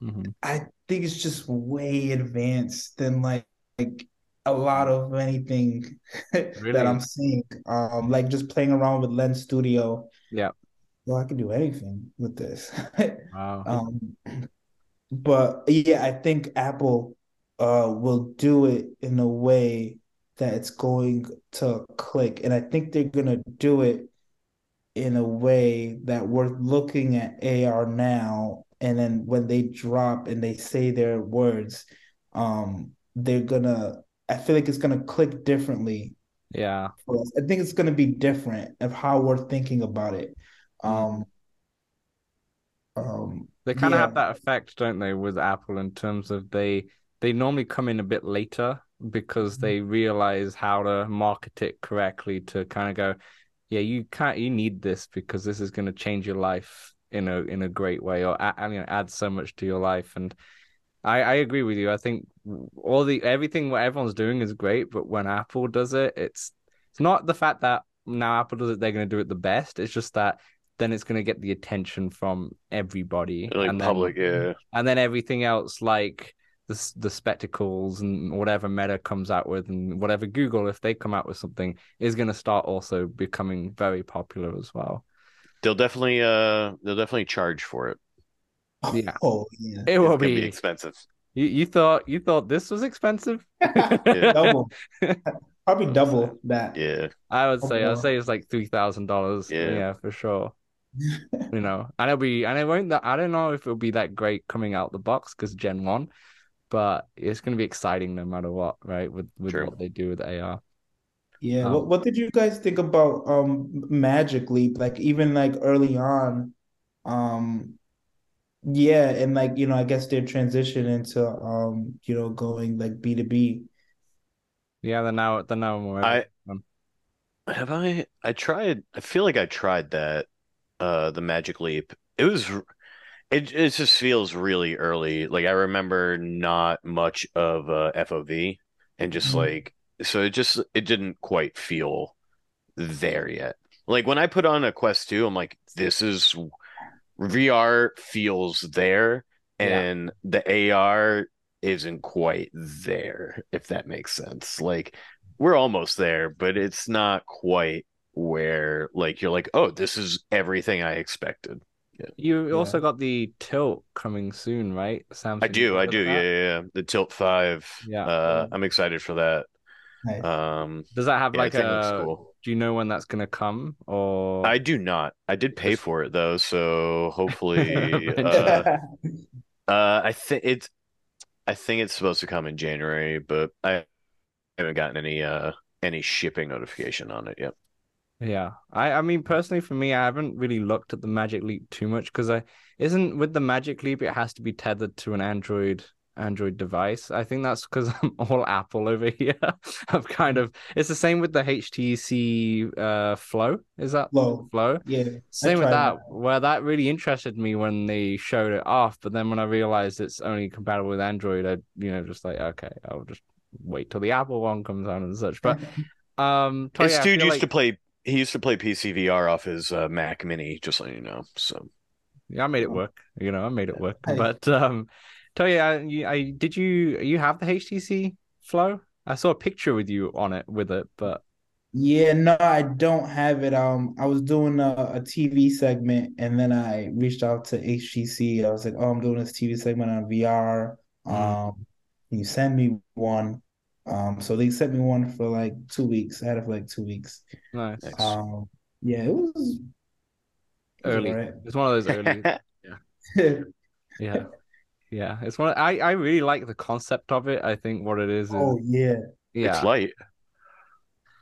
Speaker 1: hmm
Speaker 3: I think it's just way advanced than like like a lot of anything <laughs> that I'm seeing. Um, like just playing around with Lens Studio.
Speaker 1: Yeah.
Speaker 3: Well, I can do anything with this. <laughs>
Speaker 1: Wow.
Speaker 3: Um, but yeah, I think Apple uh will do it in a way that it's going to click, and I think they're gonna do it in a way that we're looking at AR now, and then when they drop and they say their words, um, they're gonna. I feel like it's gonna click differently
Speaker 1: yeah.
Speaker 3: I think it's gonna be different of how we're thinking about it. Um, um,
Speaker 1: They kind of
Speaker 3: yeah.
Speaker 1: have that effect, don't they, with Apple in terms of they they normally come in a bit later because mm-hmm. they realize how to market it correctly to kind of go, yeah, you can't you need this because this is going to change your life in a in a great way or add, you know, add so much to your life and I, I agree with you. I think all the everything what everyone's doing is great, but when Apple does it, it's it's not the fact that now Apple does it, they're going to do it the best. It's just that then it's going to get the attention from everybody,
Speaker 2: Like
Speaker 1: and then
Speaker 2: public, yeah.
Speaker 1: and then everything else like the the spectacles and whatever Meta comes out with, and whatever Google if they come out with something is going to start also becoming very popular as well.
Speaker 2: They'll definitely uh they'll definitely charge for it.
Speaker 1: Yeah.
Speaker 3: Oh yeah.
Speaker 1: It will be.
Speaker 2: be expensive.
Speaker 1: You, you thought you thought this was expensive? <laughs>
Speaker 3: Double. <laughs> Probably double that.
Speaker 2: Yeah.
Speaker 1: I would say
Speaker 3: Oh,
Speaker 1: I'd say it's like three thousand dollars.
Speaker 2: Yeah.
Speaker 1: Yeah, for sure. <laughs> You know, and it'll be and it won't that I don't know if it'll be that great coming out the box because Gen One, but it's gonna be exciting no matter what, right? With with
Speaker 2: True.
Speaker 1: what they do with AR.
Speaker 3: Yeah.
Speaker 1: Um,
Speaker 3: What what did you guys think about um Magic Leap? Like even like early on, um yeah, and like you know, I guess their transition into um, you know, going like B2B.
Speaker 1: Yeah, they're now they're now more.
Speaker 2: I
Speaker 1: um,
Speaker 2: have I I tried I feel like I tried that uh the Magic Leap. It was r- it it just feels really early. Like I remember not much of uh FOV and just
Speaker 3: Mhm.
Speaker 2: like so it just it didn't quite feel there yet. Like when I put on a Quest 2, I'm like this is VR feels there
Speaker 1: Yeah.
Speaker 2: and the AR isn't quite there, if that makes sense. Like we're almost there, but it's not quite where like you're like, oh, this is everything I expected.
Speaker 1: You
Speaker 3: Yeah.
Speaker 1: also got the tilt coming soon, right? Samson
Speaker 2: I do, I do, yeah, yeah, yeah. The Tilt 5.
Speaker 1: Yeah.
Speaker 2: Uh, I'm excited for that.
Speaker 3: Nice.
Speaker 2: Um,
Speaker 1: Does that have
Speaker 2: yeah,
Speaker 1: like
Speaker 2: think
Speaker 1: a?
Speaker 2: cool.
Speaker 1: Do you know when that's gonna come? Or
Speaker 2: I do not. I did pay for it though, so hopefully, <laughs> uh, <laughs> uh, I think it's, I think it's supposed to come in January, but I haven't gotten any uh any shipping notification on it yet.
Speaker 1: Yeah, I I mean personally for me, I haven't really looked at the Magic Leap too much because I isn't with the Magic Leap it has to be tethered to an Android Android device. I think that's because <laughs> I'm all Apple over here. <laughs> I've kind of it's the same with the HTC uh Flow. Is that
Speaker 3: Flow.
Speaker 1: Flow?
Speaker 3: Yeah.
Speaker 1: Same with
Speaker 3: tried
Speaker 1: that, where that really interested me when they showed it off, but then when I realized it's only compatible with Android, I you know just like okay, I'll just wait till the Apple one comes out and such. But <laughs> um, Toya,
Speaker 2: His
Speaker 1: I
Speaker 2: dude used
Speaker 1: like-
Speaker 2: to play. He used to play PC VR off his uh, Mac Mini, just so you know. So
Speaker 1: Yeah, I made it work. You know, I made it work.
Speaker 3: Hey.
Speaker 1: But um, Toya, you, I did you you have the HTC Flow? I saw a picture with you on it with it, but
Speaker 3: Yeah, no, I don't have it. Um, I was doing a, a TV segment and then I reached out to HTC. I was like, oh, I'm doing this TV segment on VR.
Speaker 1: Mhm.
Speaker 3: Um, can you send me one? Um, so they sent me one for like two weeks. I had it for like two weeks.
Speaker 1: nice.
Speaker 2: Nice.
Speaker 3: Um, yeah, it was, it was
Speaker 1: Early. It's one of those early. <laughs> Yeah, <laughs> yeah. Yeah. It's one. Of, I I really like the concept of it. I think what it is is
Speaker 3: Oh yeah.
Speaker 1: yeah,
Speaker 2: it's light.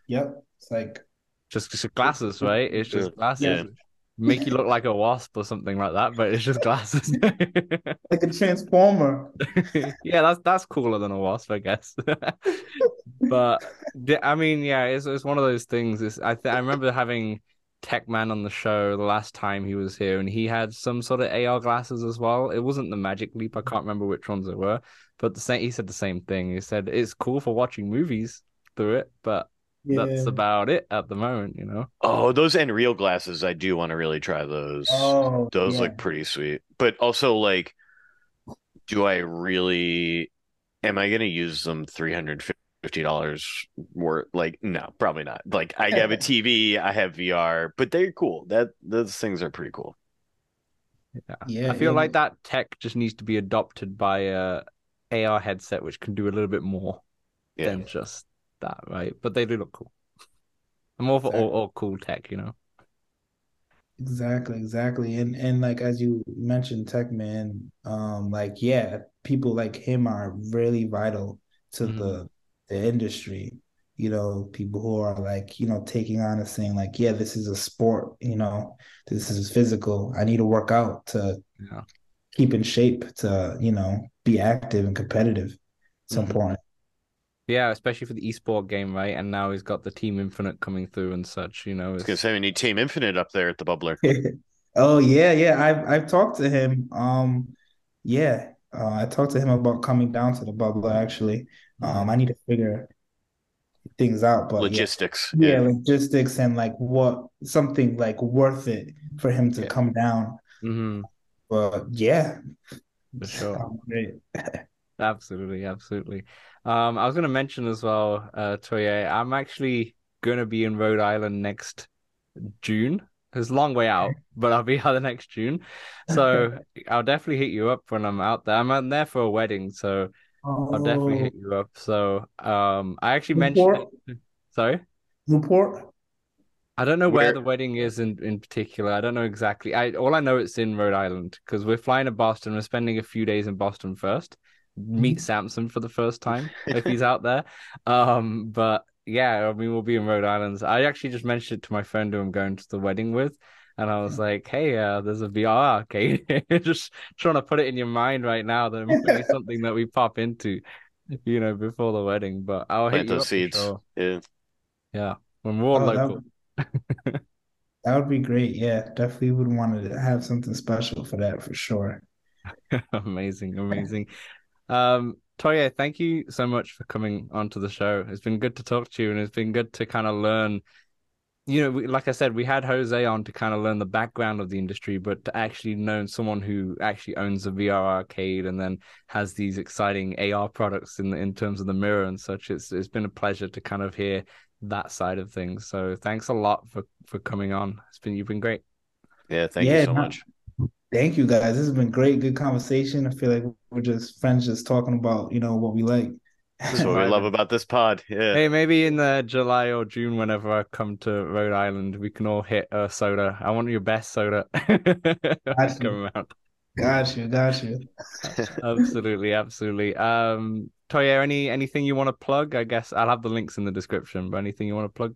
Speaker 3: Yep. It's like
Speaker 1: just just glasses, right? It's just
Speaker 2: Yeah.
Speaker 1: glasses.
Speaker 3: Yeah.
Speaker 1: Make you <laughs> look like a wasp or something like that, but it's just glasses. <laughs>
Speaker 3: like a transformer. <laughs>
Speaker 1: yeah, that's that's cooler than a wasp, I guess. but I mean, yeah, it's it's one of those things. Is I th- I remember having Tech Man on the show the last time he was here, and he had some sort of AR glasses as well. It wasn't the Magic Leap. I can't remember which ones it were, but the same. He said the same thing. He said it's cool for watching movies through it, but yeah. that's about it at the moment, you know.
Speaker 2: Oh, those Nreal glasses, I do want to really try those.
Speaker 3: Oh,
Speaker 2: those
Speaker 3: yeah.
Speaker 2: look pretty sweet. But also like do I really am I gonna use them three hundred fifty dollars worth like no, probably not. Like I have a <laughs> TV, I have VR, but they're cool. That those things are pretty cool.
Speaker 1: Yeah. yeah I feel yeah. like that tech just needs to be adopted by a AR headset which can do a little bit more yeah. than just that, right? But they do look cool. I'm all for exactly. all, all cool tech, you know.
Speaker 3: Exactly, exactly. And and like as you mentioned, Tech Man, um, like yeah, people like him are really vital to mm-hmm. the the industry. You know, people who are like, you know, taking on and saying, like, yeah, this is a sport, you know, this is physical. I need to work out to yeah. keep in shape, to, you know, be active and competitive. It's mm-hmm. important.
Speaker 1: Yeah, especially for the esport game, right? And now he's got the Team Infinite coming through and such. You know,
Speaker 2: I was gonna say we need Team Infinite up there at the bubbler. <laughs>
Speaker 3: oh yeah, yeah. I've I've talked to him. Um, yeah, uh, I talked to him about coming down to the bubbler. Actually, um, I need to figure things out, but
Speaker 2: logistics.
Speaker 3: Yeah, yeah logistics and like what something like worth it for him to yeah. come down.
Speaker 1: Mm-hmm.
Speaker 3: But yeah,
Speaker 1: for sure. <laughs> <laughs> absolutely, absolutely. Um, I was going to mention as well, uh, Toye, I'm actually going to be in Rhode Island next June. It's a long way out, but I'll be out the next June. <laughs> So I'll definitely hit you up when I'm out there. I'm out there for a wedding, so oh. I'll definitely hit you up. So um, I actually Newport? mentioned it. Sorry?
Speaker 3: Newport?
Speaker 1: I don't know where, where the wedding is in, in particular. I don't know exactly. I all I know it's in Rhode Island because we're flying to Boston. We're spending a few days in Boston first, meet mm-hmm. Samson for the first time <laughs> if he's out there. Um, but yeah, I mean, we'll be in Rhode Island. I actually just mentioned it to my friend who I'm going to the wedding with. And I was like, hey, uh, there's a VR arcade. <laughs> just trying to put it in your mind right now that it might be <laughs> something that we pop into, you know, before the wedding. But I'll hit those seeds. Sure.
Speaker 2: Yeah.
Speaker 1: Yeah. When we're all oh, local.
Speaker 3: That would, that would be great. Yeah. Definitely would want to have something special for that for sure.
Speaker 1: amazing. Amazing. Um, Toye, thank you so much for coming onto the show. It's been good to talk to you, and it's been good to kind of learn. You know, like I said, we had Jose on to kind of learn the background of the industry, but to actually know someone who actually owns a VR arcade and then has these exciting AR products in in terms of the mirror and such, it's it's been a pleasure to kind of hear that side of things. So thanks a lot for for coming on. It's been you've been great.
Speaker 2: Yeah, thank yeah, you so much.
Speaker 3: Thank you guys. This has been great, good conversation. I feel like we're just friends, just talking about you know what we like.
Speaker 2: That's what we <laughs> love about this pod. Yeah.
Speaker 1: Hey, maybe in the July or June, whenever I come to Rhode Island, we can all hit a soda. I want your best soda.
Speaker 3: Got you. Got you. Got you.
Speaker 1: absolutely, absolutely. Um, Toye, any anything you want to plug? I guess I'll have the links in the description. But anything you want to plug?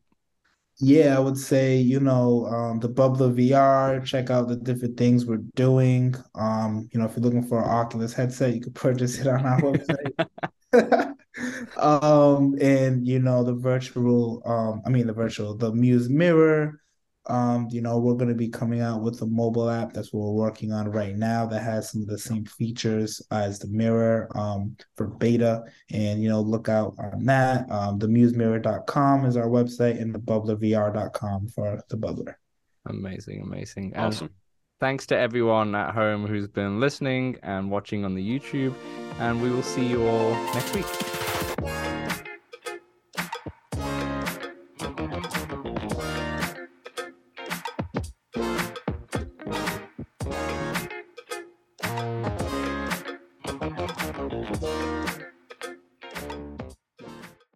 Speaker 3: Yeah, I would say, you know, um, the Bubbler VR, check out the different things we're doing. Um, you know, if you're looking for an Oculus headset, you can <laughs> purchase it on our website. <laughs> um, and you know, the virtual, um, I mean the virtual, the Muse Mirror, um, you know, we're going to be coming out with a mobile app. That's what we're working on right now. That has some of the same features as the mirror um, for beta. And you know, look out on that. Um, themusemirror.com is our website, and the bubblervr.com for the bubbler.
Speaker 1: Amazing, amazing, awesome. And thanks to everyone at home who's been listening and watching on the YouTube. And we will see you all next week.